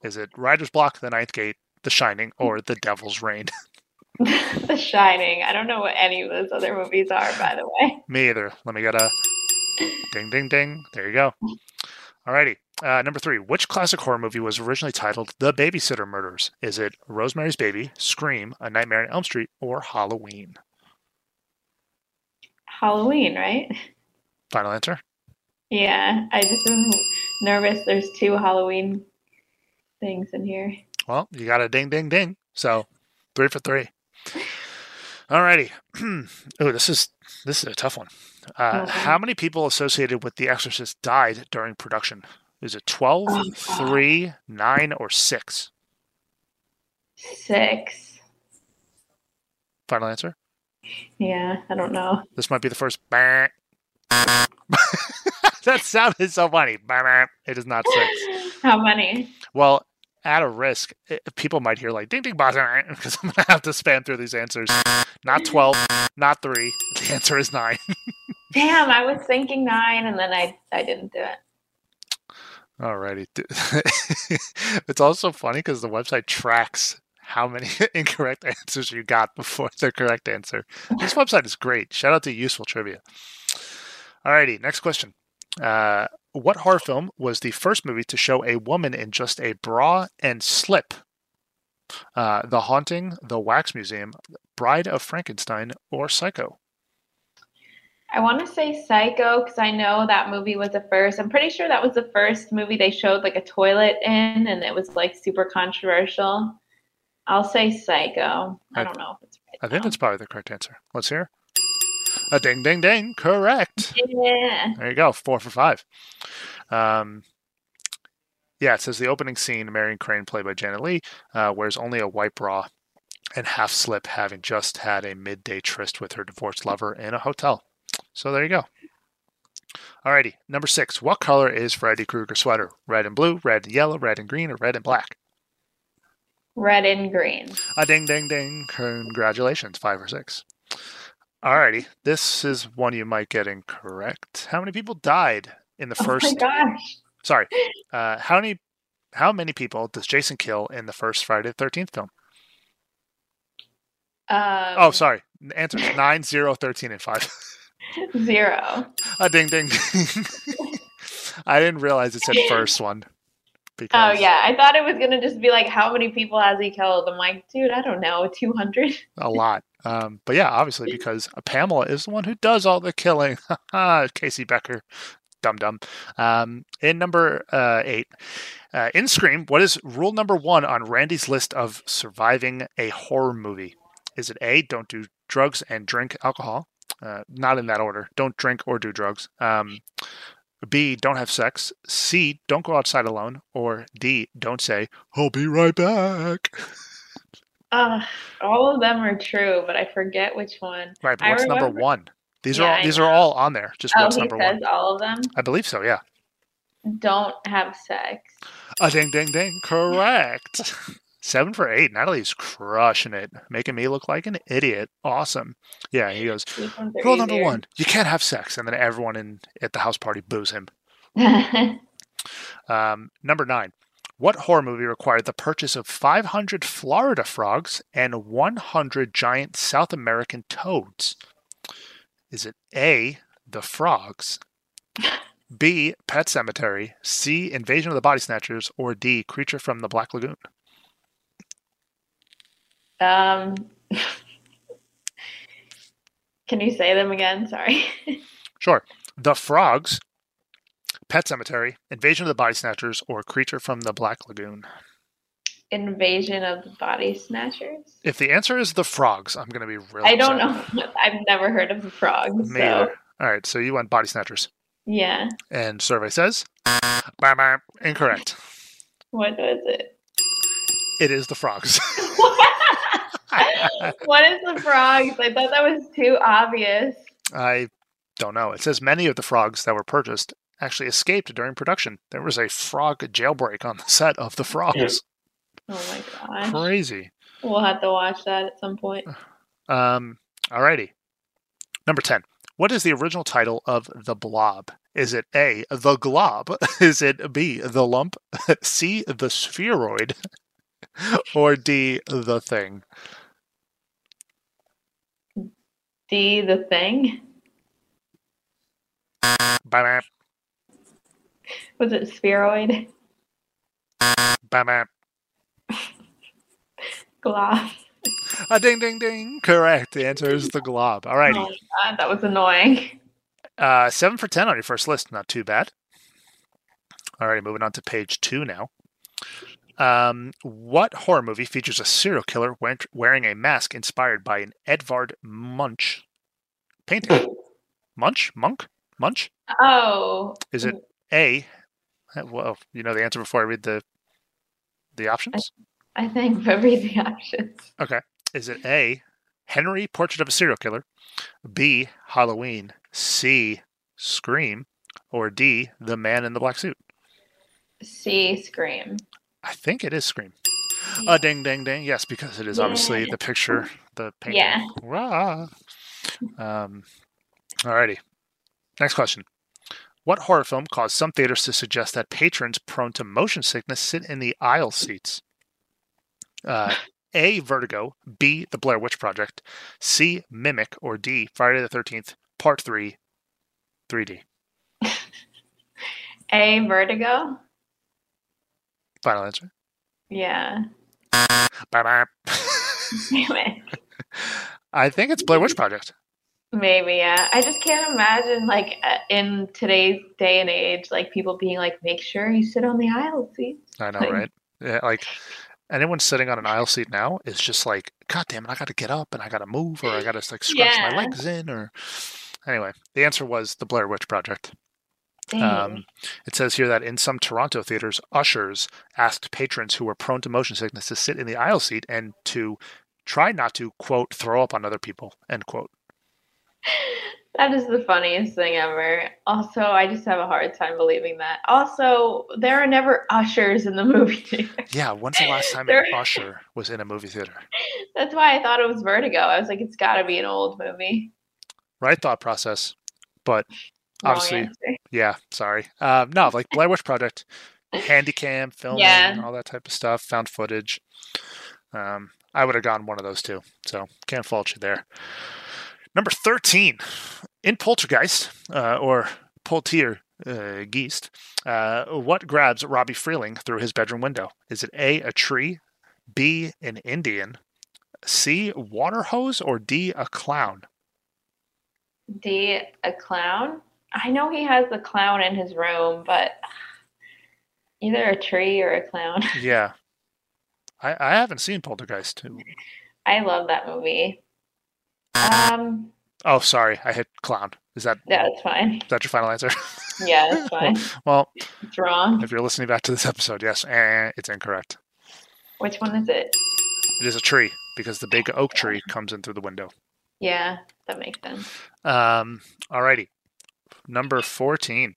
is it Writer's Block, The Ninth Gate, The Shining, or The Devil's Reign? the Shining. I don't know what any of those other movies are, by the way. Me either. Let me get a ding, ding, ding. There you go. Alrighty. Uh, number three. Which classic horror movie was originally titled The Babysitter Murders? Is it Rosemary's Baby, Scream, A Nightmare on Elm Street, or Halloween? Halloween, right? Final answer. Yeah. I just am nervous. There's two Halloween things in here. Well, you got a ding, ding, ding. So three for three. Alrighty. oh, this is this is a tough one. Uh, Okay. How many people associated with The Exorcist died during production? Is it 12, Oh, 3, 9, or 6? Six. Final answer. Yeah, I don't know. This might be the first. that sounded so funny. It is not six. How many? Well, at a risk, people might hear like ding ding bah, because I'm gonna have to spam through these answers. Not twelve, not three. The answer is nine. Damn, I was thinking nine and then I I didn't do it. Alrighty. it's also funny because the website tracks how many incorrect answers you got before the correct answer. This website is great. Shout out to Useful Trivia. Alrighty, next question. Uh, what horror film was the first movie to show a woman in just a bra and slip? Uh, the Haunting, The Wax Museum, Bride of Frankenstein, or Psycho? I want to say Psycho because I know that movie was the first. I'm pretty sure that was the first movie they showed like a toilet in, and it was like super controversial. I'll say Psycho. I I- don't know if it's right. I think though. that's probably the correct answer. Let's hear. A ding, ding, ding. Correct. Yeah. There you go, four for five. Um, yeah, it says the opening scene, Marion Crane, played by Janet Leigh, uh, wears only a white bra and half slip, having just had a midday tryst with her divorced lover in a hotel. So there you go. Alrighty, number six. What color is Freddy Krueger's sweater? Red and blue, red and yellow, red and green, or red and black? Red and green. A ding, ding, ding. Congratulations, five or six. Alrighty, this is one you might get incorrect. How many people died in the first? Oh my gosh. sorry. Uh, how many how many people does Jason kill in the first Friday the Thirteenth film? Um, Oh, sorry. The Answer is nine, zero, thirteen, and five. Zero. A ding, ding, ding. I didn't realize it said first one. Oh Because yeah, I thought it was gonna just be like, how many people has he killed? I'm like, dude, I don't know, 200. a lot. Um, but yeah, obviously because Pamela is the one who does all the killing. Casey Becker, dum dum. Um, in number uh, eight, uh, in Scream, what is rule number one on Randy's list of surviving a horror movie? Is it A, don't do drugs and drink alcohol? Uh, not in that order. Don't drink or do drugs. Um, B, don't have sex. C, don't go outside alone. Or D, don't say, I'll be right back. Uh, all of them are true, but I forget which one. Right, but what's number one? These Yeah, are all, these are all on there. Just Oh, what's number says one? all of them. I believe so. Yeah. Don't have sex. A ding ding ding. Correct. Seven for eight. Natalie's crushing it, making me look like an idiot. Awesome. Yeah, he goes, These ones are rule number easier. one, you can't have sex. And then everyone in at the house party boos him. Um, number nine, what horror movie required the purchase of 500 Florida frogs and 100 giant South American toads? Is it A, The Frogs, B, Pet Sematary, C, Invasion of the Body Snatchers, or D, Creature from the Black Lagoon? Um, can you say them again? Sorry. Sure. The Frogs, Pet Sematary, Invasion of the Body Snatchers, or Creature from the Black Lagoon? Invasion of the Body Snatchers. If the answer is The Frogs, I'm going to be really I don't upset. know. I've never heard of the frogs. Me so either. All right, so you went Body Snatchers. yeah. And survey says, bah, bah, incorrect. What was it? It is the frogs. what is the frogs? I thought that was too obvious. I don't know. It says many of the frogs that were purchased actually escaped during production. There was a frog jailbreak on the set of the frogs. Oh my gosh. Crazy. We'll have to watch that at some point. Um, alrighty. Number 10. What is the original title of The Blob? Is it A, The Glob? Is it B, The Lump? C, The Spheroid? Or D, The Thing? D, the thing. Bah, Was it spheroid? bah. Gloss. A ding, ding, ding. Correct. The answer is The Glob. Oh Alrighty. my god, that was annoying. Uh, seven for ten on your first list. Not too bad. Alrighty, moving on to page two now. Um, what horror movie features a serial killer wearing a mask inspired by an Edvard Munch painting? Munch? Monk? Munch? Oh, Is it A? Well, you know the answer before I read the the options. I think but read the options. Okay. Is it A? Henry, Portrait of a Serial Killer, B. Halloween, C. Scream, or D. The Man in the Black Suit? C, scream. I think it is Scream. A ding, ding, ding. Yes, because it is obviously the picture, the painting. Yeah. Rah. Um, alrighty. Next question. What horror film caused some theaters to suggest that patrons prone to motion sickness sit in the aisle seats? Uh, A. Vertigo. B. The Blair Witch Project. C. Mimic. Or D. Friday the 13th, Part 3, 3D. A, vertigo. Final answer. Yeah. Damn it. I think it's Blair Witch Project. Maybe, yeah. I just can't imagine, like, uh, in today's day and age, like, people being like, make sure you sit on the aisle seats. I know, Like- right? Yeah, like anyone sitting on an aisle seat now is just like, God damn it, I got to get up and I got to move or I got to like scrunch my legs in or. Anyway, the answer was the Blair Witch Project. Um, it says here that in some Toronto theaters, ushers asked patrons who were prone to motion sickness to sit in the aisle seat and to try not to quote throw up on other people end quote. That is the funniest thing ever. Also, I just have a hard time believing that. Also, there are never ushers in the movie theater. Yeah, when's the last time an usher was in a movie theater? That's why I thought it was Vertigo. I was like, it's got to be an old movie. Right thought process, but Obviously. answer. Yeah, sorry. Um, no, like Blair Witch Project, Handycam, filming, Yeah. all that type of stuff, found footage. Um, I would have gone one of those two, so can't fault you there. Number thirteen, in Poltergeist uh, or Poltier uh, Geist, uh, what grabs Robbie Freeling through his bedroom window? Is it A, a tree, B, an Indian, C, water hose, or D, a clown? D, a clown? I know he has the clown in his room, but either a tree or a clown. Yeah. I, I haven't seen Poltergeist. 2. I love that movie. Um, Oh, sorry, I hit clown. Is that yeah, it's fine. is that your final answer? Yeah, it's fine. well, It's wrong. if you're listening back to this episode, yes, eh, it's incorrect. Which one is it? It is a tree because the big oak tree comes in through the window. Yeah, that makes sense. Um, alrighty, number fourteen.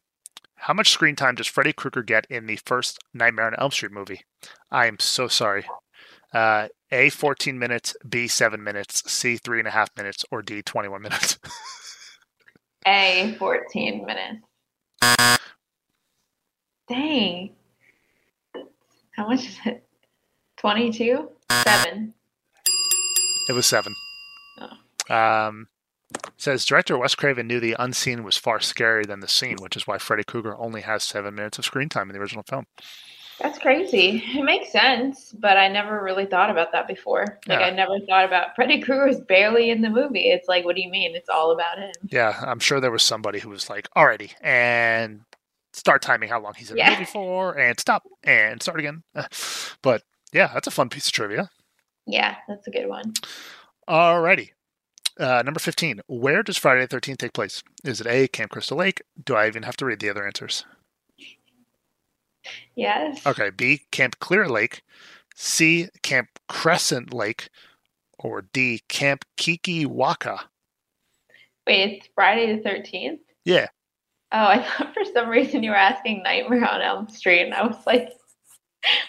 How much screen time does Freddy Krueger get in the first Nightmare on Elm Street movie? I am so sorry. Uh, A, 14 minutes, B, 7 minutes, C, 3.5 minutes, or D, 21 minutes. A, 14 minutes. Dang. How much is it? 22? 7. it was 7. Um, says director Wes Craven knew the unseen was far scarier than the seen, which is why Freddy Krueger only has 7 minutes of screen time in the original film. That's crazy. It makes sense, but I never really thought about that before. Like, Yeah. I never thought about Freddy Krueger's barely in the movie. It's like, what do you mean? It's all about him. Yeah, I'm sure there was somebody who was like, alrighty, and start timing how long he's in Yeah. the movie for, and stop, and start again. But yeah, that's a fun piece of trivia. Yeah, that's a good one. Alrighty. Uh, number 15. Where does Friday the 13th take place? Is it A, Camp Crystal Lake? Do I even have to read the other answers? Yes. Okay, B, Camp Clear Lake. C, Camp Crescent Lake. Or D, Camp Kikiwaka. Wait, it's Friday the 13th? Yeah. Oh, I thought for some reason you were asking Nightmare on Elm Street, and I was like,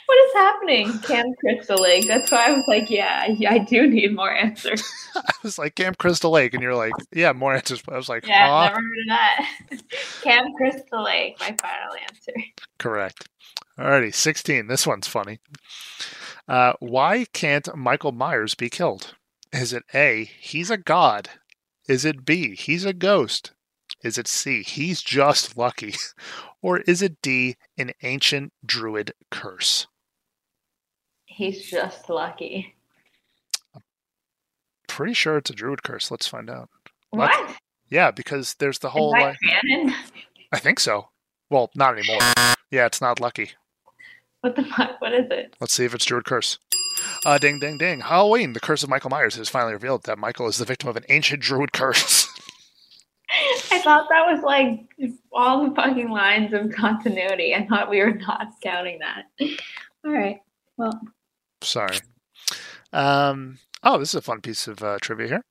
what is happening? Camp Crystal Lake. That's why I was like, yeah, I, I do need more answers. I was like, Camp Crystal Lake. And you're like, yeah, more answers. I was like, Yeah? I've never heard of that. Camp Crystal Lake, my final answer. Correct. Alrighty, 16. This one's funny. Uh, why can't Michael Myers be killed? Is it A, he's a god? Is it B, he's a ghost? Is it C, he's just lucky? Or is it D, an ancient druid curse? He's just lucky. I'm Pretty sure it's a druid curse. Let's find out. What? What? Yeah, because there's the whole. Like, canon? I think so. Well, not anymore. Yeah, it's not lucky. What the fuck? What is it? Let's see if it's Druid Curse. Uh, ding, ding, ding. Halloween, the curse of Michael Myers has finally revealed that Michael is the victim of an ancient Druid curse. I thought that was like all the fucking lines of continuity. I thought we were not counting that. All right. Well, Sorry. Um, oh, this is a fun piece of uh, trivia here.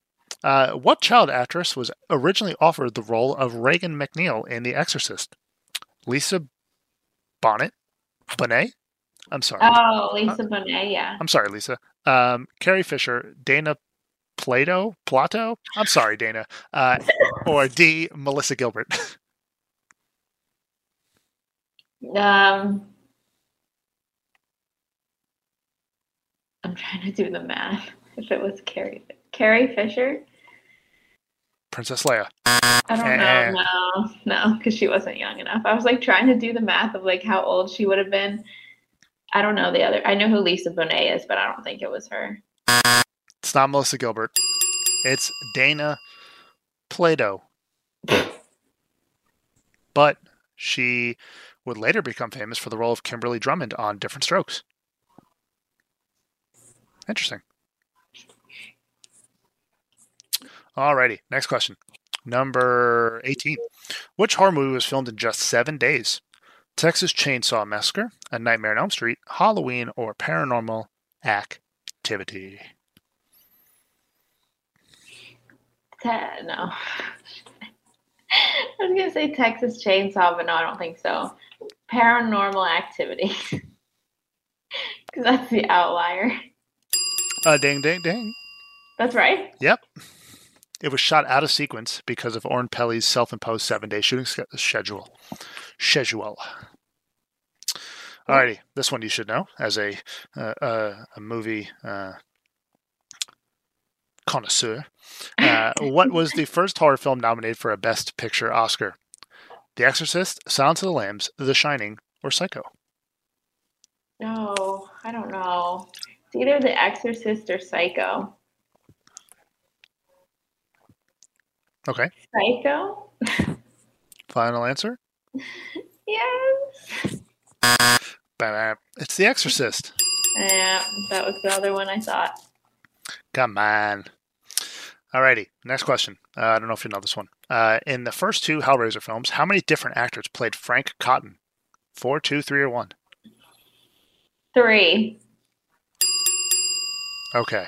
Uh, what child actress was originally offered the role of Regan MacNeil in The Exorcist? Lisa Bonnet? Bonet? I'm sorry. oh, Lisa Bonet, yeah. I'm sorry, Lisa. Um, Carrie Fisher, Dana Plato, Plato. I'm sorry, Dana. Uh, or D, Melissa Gilbert. Um, I'm trying to do the math. If it was Carrie, Carrie Fisher, Princess Leia. I don't Eh. know. No, no, because she wasn't young enough. I was like trying to do the math of like how old she would have been. I don't know the other. I know who Lisa Bonet is, but I don't think it was her. Not Melissa Gilbert. It's Dana Plato. but she would later become famous for the role of Kimberly Drummond on Diff'rent Strokes. Interesting. Alrighty, next question. Number 18. Which horror movie was filmed in just seven days? Texas Chainsaw Massacre, A Nightmare on Elm Street, Halloween, or Paranormal Activity? Te- no. I was gonna say Texas Chainsaw, but no, I don't think so. Paranormal Activity, because that's the outlier. Uh, ding, ding, ding. That's right. Yep. It was shot out of sequence because of Oren Peli's self-imposed seven-day shooting sch- schedule. Schedule. Alrighty, this one you should know as a uh, uh, a movie uh, connoisseur. Uh, what was the first horror film nominated for a Best Picture Oscar? The Exorcist, Silence of the Lambs, The Shining, or Psycho? No, I don't know. It's either The Exorcist or Psycho. Okay, Psycho? final answer. Yes. Ba-ba. It's The Exorcist. Yeah, that was the other one I thought. Come on. Alrighty, next question. Uh, I don't know if you know this one. Uh, in the first two Hellraiser films, how many different actors played Frank Cotton? Four, two, three, or one? Three. Okay.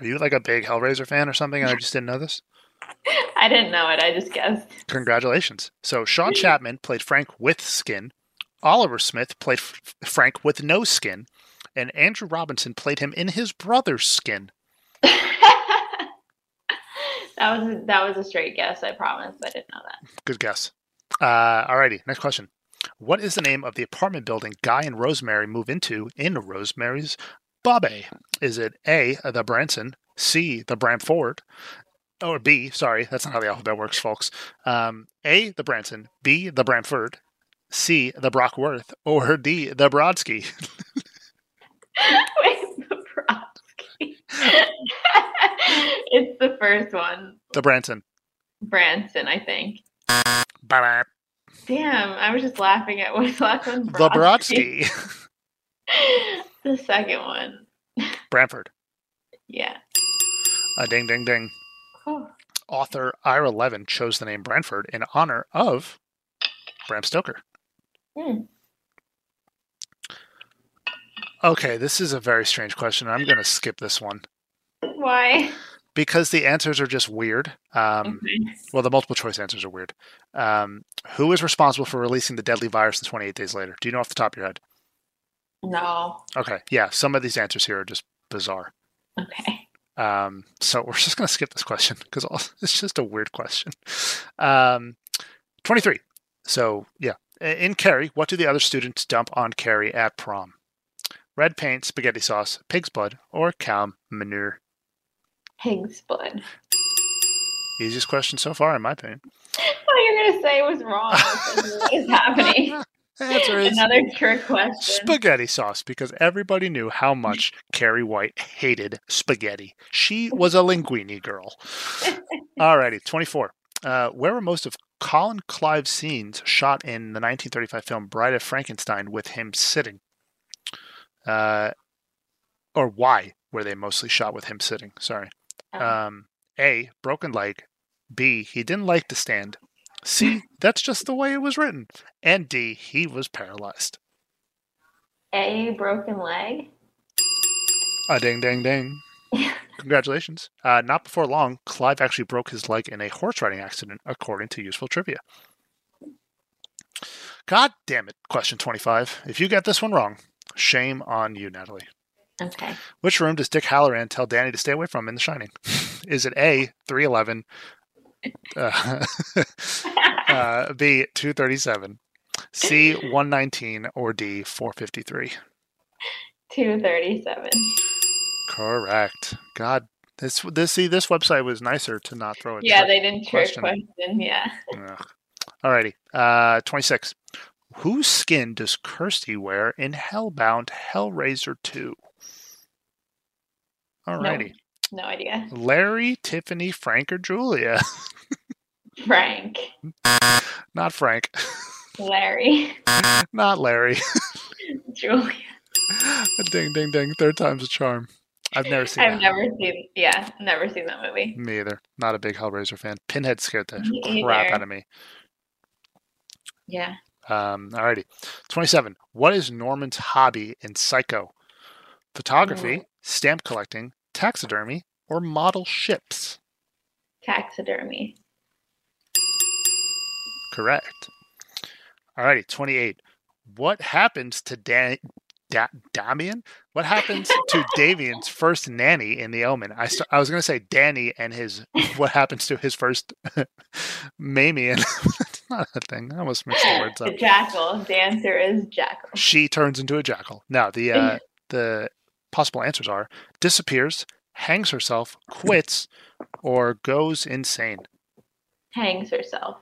Are you like a big Hellraiser fan or something? and I just didn't know this. I didn't know it. I just guessed. Congratulations. So Sean Chapman played Frank with skin. Oliver Smith played F- Frank with no skin. and Andrew Robinson played him in his brother's skin? that was that was a straight guess. I promise. I didn't know that. Good guess. Uh, alrighty, next question. What is the name of the apartment building Guy and Rosemary move into in Rosemary's Bobby? Is it A, the Branson, C, the Bramford, or B, sorry, that's not how the alphabet works, folks. Um, A, the Branson, B, the Bramford, C, the Brockworth, or D, the Brodsky? Wait, the Brodsky. it's the first one. The Branson. Branson, I think. Ba-ba. Damn, I was just laughing at what's last one? The Brodsky. the second one. Bramford. Yeah. A ding, ding, ding. Author Ira Levin chose the name Bramford in honor of Bram Stoker. Hmm. Okay, this is a very strange question. I'm going to skip this one Why? because the answers are just weird. Um, Okay. well, the multiple choice answers are weird. Um, who is responsible for releasing the deadly virus in 28 days later? Do you know off the top of your head? No. Okay, yeah, some of these answers here are just bizarre. Okay. Um, so we're just going to skip this question because it's just a weird question. Um, 23. So, yeah. In Carrie, what do the other students dump on Carrie at prom? Red paint, spaghetti sauce, pig's blood, or cow manure? Pig's blood. Easiest question so far, in my opinion. What you're gonna say was wrong. what is happening? Answer is Another trick question. spaghetti sauce because everybody knew how much Carrie White hated spaghetti. She was a linguini girl. Alrighty, 24. Uh, where were most of Colin Clive's scenes shot in the 1935 film Bride of Frankenstein with him sitting? Uh, or why were they mostly shot with him sitting? Sorry. Oh. Um, A, broken leg. B, he didn't like to stand. C, that's just the way it was written. And D, he was paralyzed. A broken leg. A ding, ding, ding. Congratulations. Uh, not before long, Clive actually broke his leg in a horse riding accident, according to useful trivia. God damn it. Question 25. If you get this one wrong, shame on you, Natalie. Okay. Which room does Dick Hallorann tell Danny to stay away from in The Shining? Is it A, 311, uh, uh, B, 237, C, 119, or D, 453? Two thirty-seven. Correct. God, this this see this website was nicer to not throw it. Yeah, they didn't trick question. question. Yeah. Ugh. Alrighty. Uh, 26. Whose skin does Kirsty wear in Hellbound Hellraiser 2? Alrighty. No idea. Larry, Tiffany, Frank, or Julia? Frank. Not Frank. Larry. Not Larry. Julia. ding, ding, ding. Third time's a charm. I've never seen I've that. never seen. Yeah, never seen that movie. Me either. Not a big Hellraiser fan. Pinhead scared the Me crap either. out of me. Yeah. Um, alrighty. 27. What is Norman's hobby in Psycho? Photography, stamp collecting, taxidermy, or model ships? Taxidermy. Correct. Alrighty. 28. What happens to Dan- da- Damien? What happens to Davian's first nanny in The Omen? I, st- I was going to say Danny and his, what happens to his first Mamie? And not a thing. I almost mixed the words up. The jackal. The answer is jackal. she turns into a jackal. Now the uh, the possible answers are disappears, hangs herself, quits, or goes insane. Hangs herself.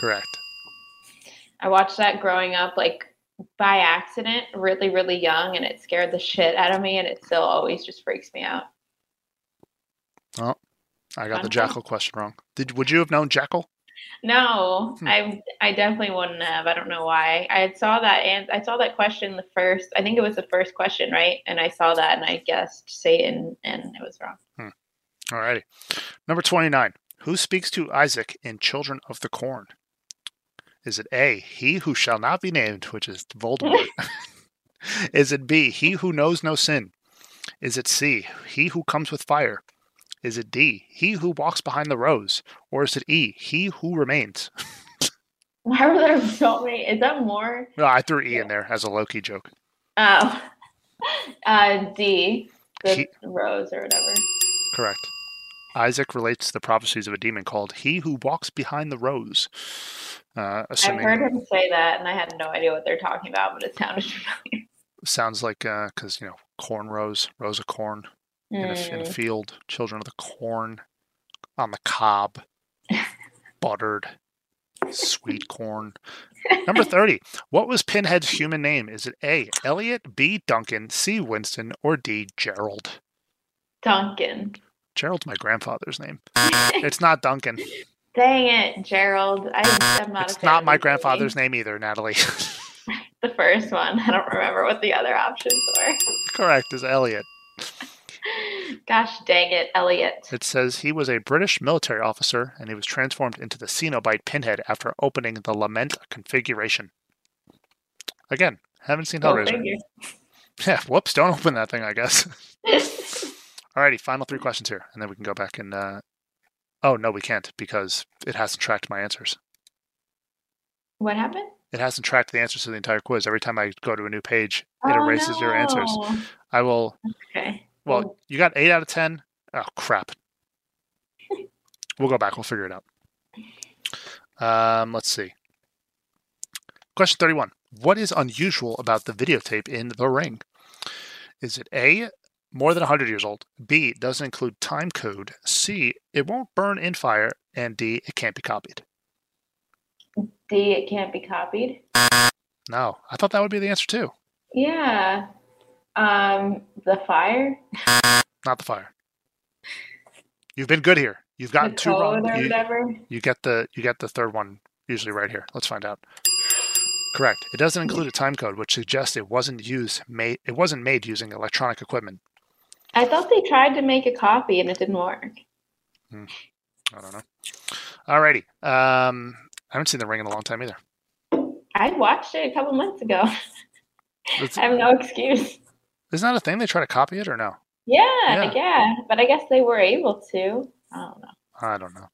Correct. I watched that growing up, like by accident, really, really young, and it scared the shit out of me, and it still always just freaks me out. Oh, I got the Fun jackal question wrong. Did would you have known jackal? No, Hmm. I I definitely wouldn't have. I don't know why. I saw that and I saw that question the first. I think it was the first question, right? And I saw that and I guessed Satan, and it was wrong. All righty, Number twenty nine. Who speaks to Isaac in Children of the Corn? Is it A, he who shall not be named, which is Voldemort? is it B, he who knows no sin? Is it C, he who comes with fire? Is it D, he who walks behind the rose? Or is it E, he who remains? Why were there so many? Is that more? No, I threw E in there as a Loki joke. Oh, Uh, D, the He- rose or whatever. Correct. Isaac relates the prophecies of a demon called He Who Walks Behind the Rose. Uh, I've heard him say that, and I had no idea what they're talking about, but it sounded familiar. sounds like because you know corn rose, rose of corn in a, in a Mm, field, children of the corn on the cob, buttered, sweet corn. Number 30. What was Pinhead's human name? Is it A, Elliot, B, Duncan, C, Winston, or D, Gerald? Duncan. Gerald's my grandfather's name. It's not Duncan. Dang it, Gerald. I, I'm not. a It's not my grandfather's name either, Natalie. The first one. I don't remember what the other options were. Correct, is Elliot. Gosh dang it, Elliot. It says he was a British military officer and he was transformed into the Cenobite Pinhead after opening the Lament configuration. Again, haven't seen Go Hellraiser. figure. Yeah, whoops, don't open that thing, I guess. Alrighty, final three questions here, and then we can go back and. Uh... Oh, no, we can't because it hasn't tracked my answers. what happened? It hasn't tracked the answers to the entire quiz. Every time I go to a new page, it erases your answers. Oh. I will. Okay. Well, you got eight out of ten. Oh crap! We'll go back. We'll figure it out. Um, let's see. Question thirty-one. What is unusual about the videotape in The Ring? Is it A, more than 100 years old, B, doesn't include time code, C, it won't burn in fire, and D, it can't be copied? D, it can't be copied. No, I thought that would be the answer too. Yeah. Um, the fire, Not the fire. You've been good here. You've gotten the two wrong. or You- whatever. You get the you get the third one usually right here. Let's find out. Correct. It doesn't include a time code, which suggests it wasn't used made it wasn't made using electronic equipment. I thought they tried to make a copy and it didn't work. I don't know. Alrighty. Um I haven't seen the ring in a long time either. I watched it a couple months ago. I have no excuse. Isn't that a thing they try to copy it or no? Yeah, Yeah. yeah, but I guess they were able to. I don't know. I don't know.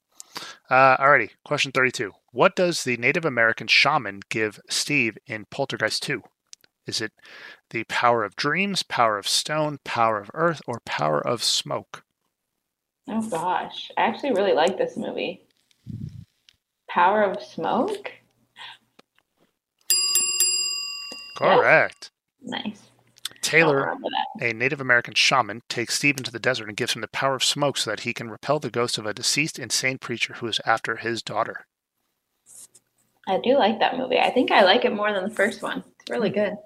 Uh, alrighty. Question 32. What does the Native American shaman give Steve in Poltergeist 2? Is it the power of dreams, power of stone, power of earth, or power of smoke? Oh gosh, I actually really like this movie. Power of Smoke? Correct. Nice. Taylor. A Native American shaman takes Steve into the desert and gives him the power of smoke so that he can repel the ghost of a deceased insane preacher who is after his daughter. I do like that movie. I think I like it more than the first one. It's really good.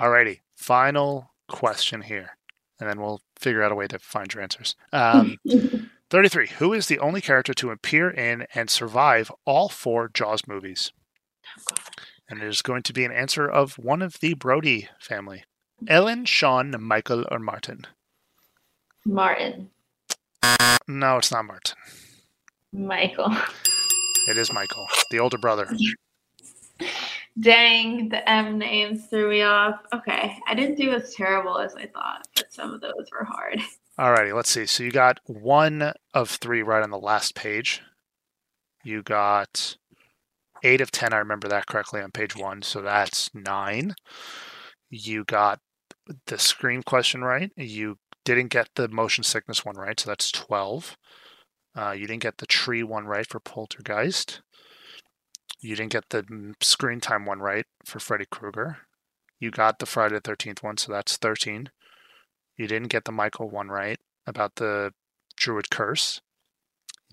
Alrighty, final question here, and then we'll figure out a way to find your answers. Um, 33. Who is the only character to appear in and survive all four Jaws movies? And it is going to be an answer of one of the Brody family Ellen, Sean, Michael, or Martin. Martin. No, it's not Martin. Michael. It is Michael, the older brother. Dang, the M names threw me off. Okay, I didn't do as terrible as I thought, but some of those were hard. Alrighty, let's see. So you got one of three right on the last page. You got eight of ten. I remember that correctly on page one. So that's nine. You got the scream question right. You didn't get the motion sickness one right. So that's twelve. Uh, you didn't get the tree one right for Poltergeist. You didn't get the screen time one right for Freddy Krueger. You got the Friday the Thirteenth one, so that's thirteen. You didn't get the Michael one right about the Druid curse.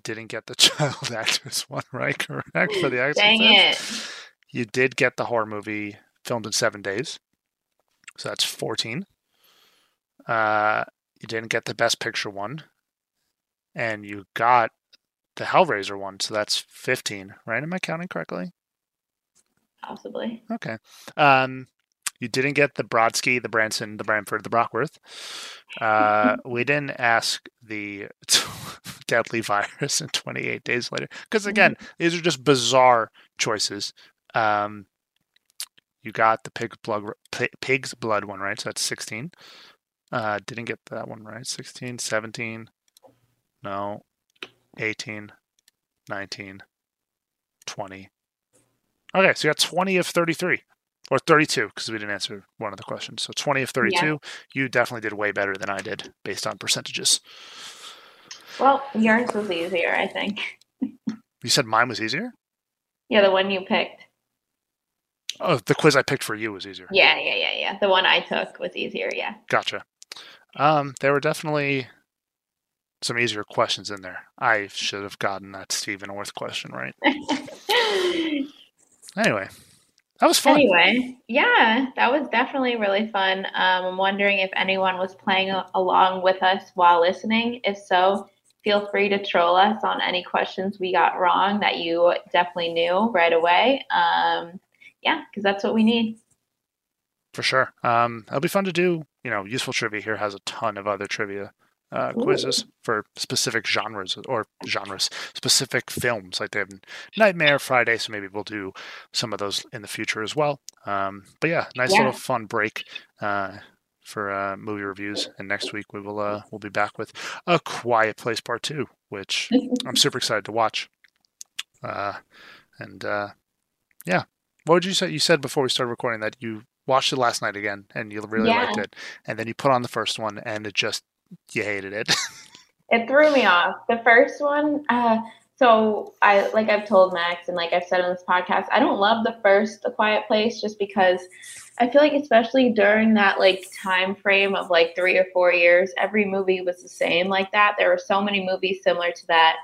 Didn't get the child actress one right, correct? For the Dang it. You did get the horror movie filmed in seven days. So that's 14. Uh, you didn't get the best picture one. And you got the Hellraiser one. So that's 15, right? Am I counting correctly? Possibly. Okay. Um, you didn't get the Brodsky, the Branson, the Bramford, the Brockworth. Uh, we didn't ask the deadly virus in 28 days later. Because again, these are just bizarre choices. Um, you got the pig's blood, pi- pig's blood one right, so that's 16. Uh, didn't get that one right. 16, 17, no, 18, 19, 20. Okay, so you got 20 of 33. Or 32 because we didn't answer one of the questions. So 20 of 32, yeah. you definitely did way better than I did based on percentages. Well, yours was easier, I think. you said mine was easier? Yeah, the one you picked. Oh, the quiz I picked for you was easier. Yeah, yeah, yeah, yeah. The one I took was easier, yeah. Gotcha. Um, there were definitely some easier questions in there. I should have gotten that Stephen Orth question right. anyway, that was fun. Anyway, yeah, that was definitely really fun. Um, I'm wondering if anyone was playing along with us while listening. If so, feel free to troll us on any questions we got wrong that you definitely knew right away. Um, yeah, because that's what we need. For sure. Um, it'll be fun to do. You know, useful trivia here has a ton of other trivia uh, quizzes for specific genres or genres, specific films. Like they have Nightmare Friday, so maybe we'll do some of those in the future as well. Um, but yeah, nice yeah. little fun break uh, for uh, movie reviews. And next week we will uh, we'll be back with A Quiet Place Part Two, which I'm super excited to watch. Uh, and uh, yeah, what would you say? You said before we started recording that you watched it last night again and you really yeah. liked it, and then you put on the first one and it just you hated it. it threw me off. The first one, uh, so I like I've told Max and like I've said on this podcast, I don't love the first A Quiet Place just because I feel like especially during that like time frame of like three or four years, every movie was the same like that. There were so many movies similar to that.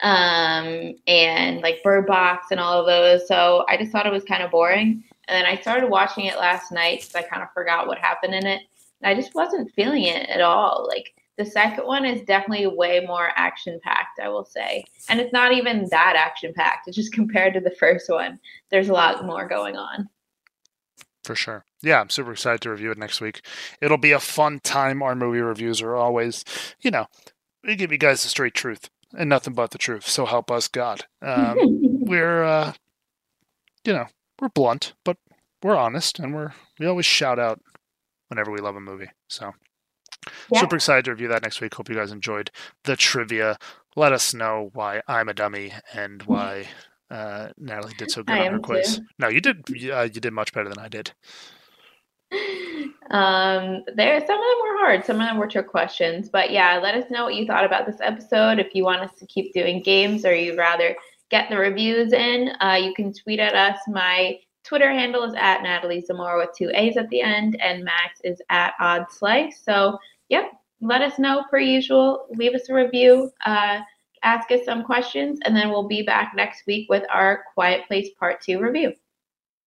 Um and like Bird Box and all of those. So I just thought it was kind of boring. And then I started watching it last night because I kind of forgot what happened in it. I just wasn't feeling it at all. Like the second one is definitely way more action packed, I will say. And it's not even that action packed. It's just compared to the first one, there's a lot more going on. For sure. Yeah, I'm super excited to review it next week. It'll be a fun time. Our movie reviews are always, you know, we give you guys the straight truth and nothing but the truth. So help us God. Um, we're, uh, you know, we're blunt, but we're honest and we're, we always shout out whenever we love a movie. So yeah. super excited to review that next week. Hope you guys enjoyed the trivia. Let us know why I'm a dummy and why uh, Natalie did so good I on her quiz. Too. No, you did. Uh, you did much better than I did. Um, there, some of them were hard. Some of them were trick questions. But yeah, let us know what you thought about this episode. If you want us to keep doing games, or you'd rather get the reviews in, uh, you can tweet at us. My Twitter handle is at Natalie Zamora with two A's at the end, and Max is at Odd Slice. So, yep, let us know per usual. Leave us a review, uh, ask us some questions, and then we'll be back next week with our Quiet Place Part 2 review.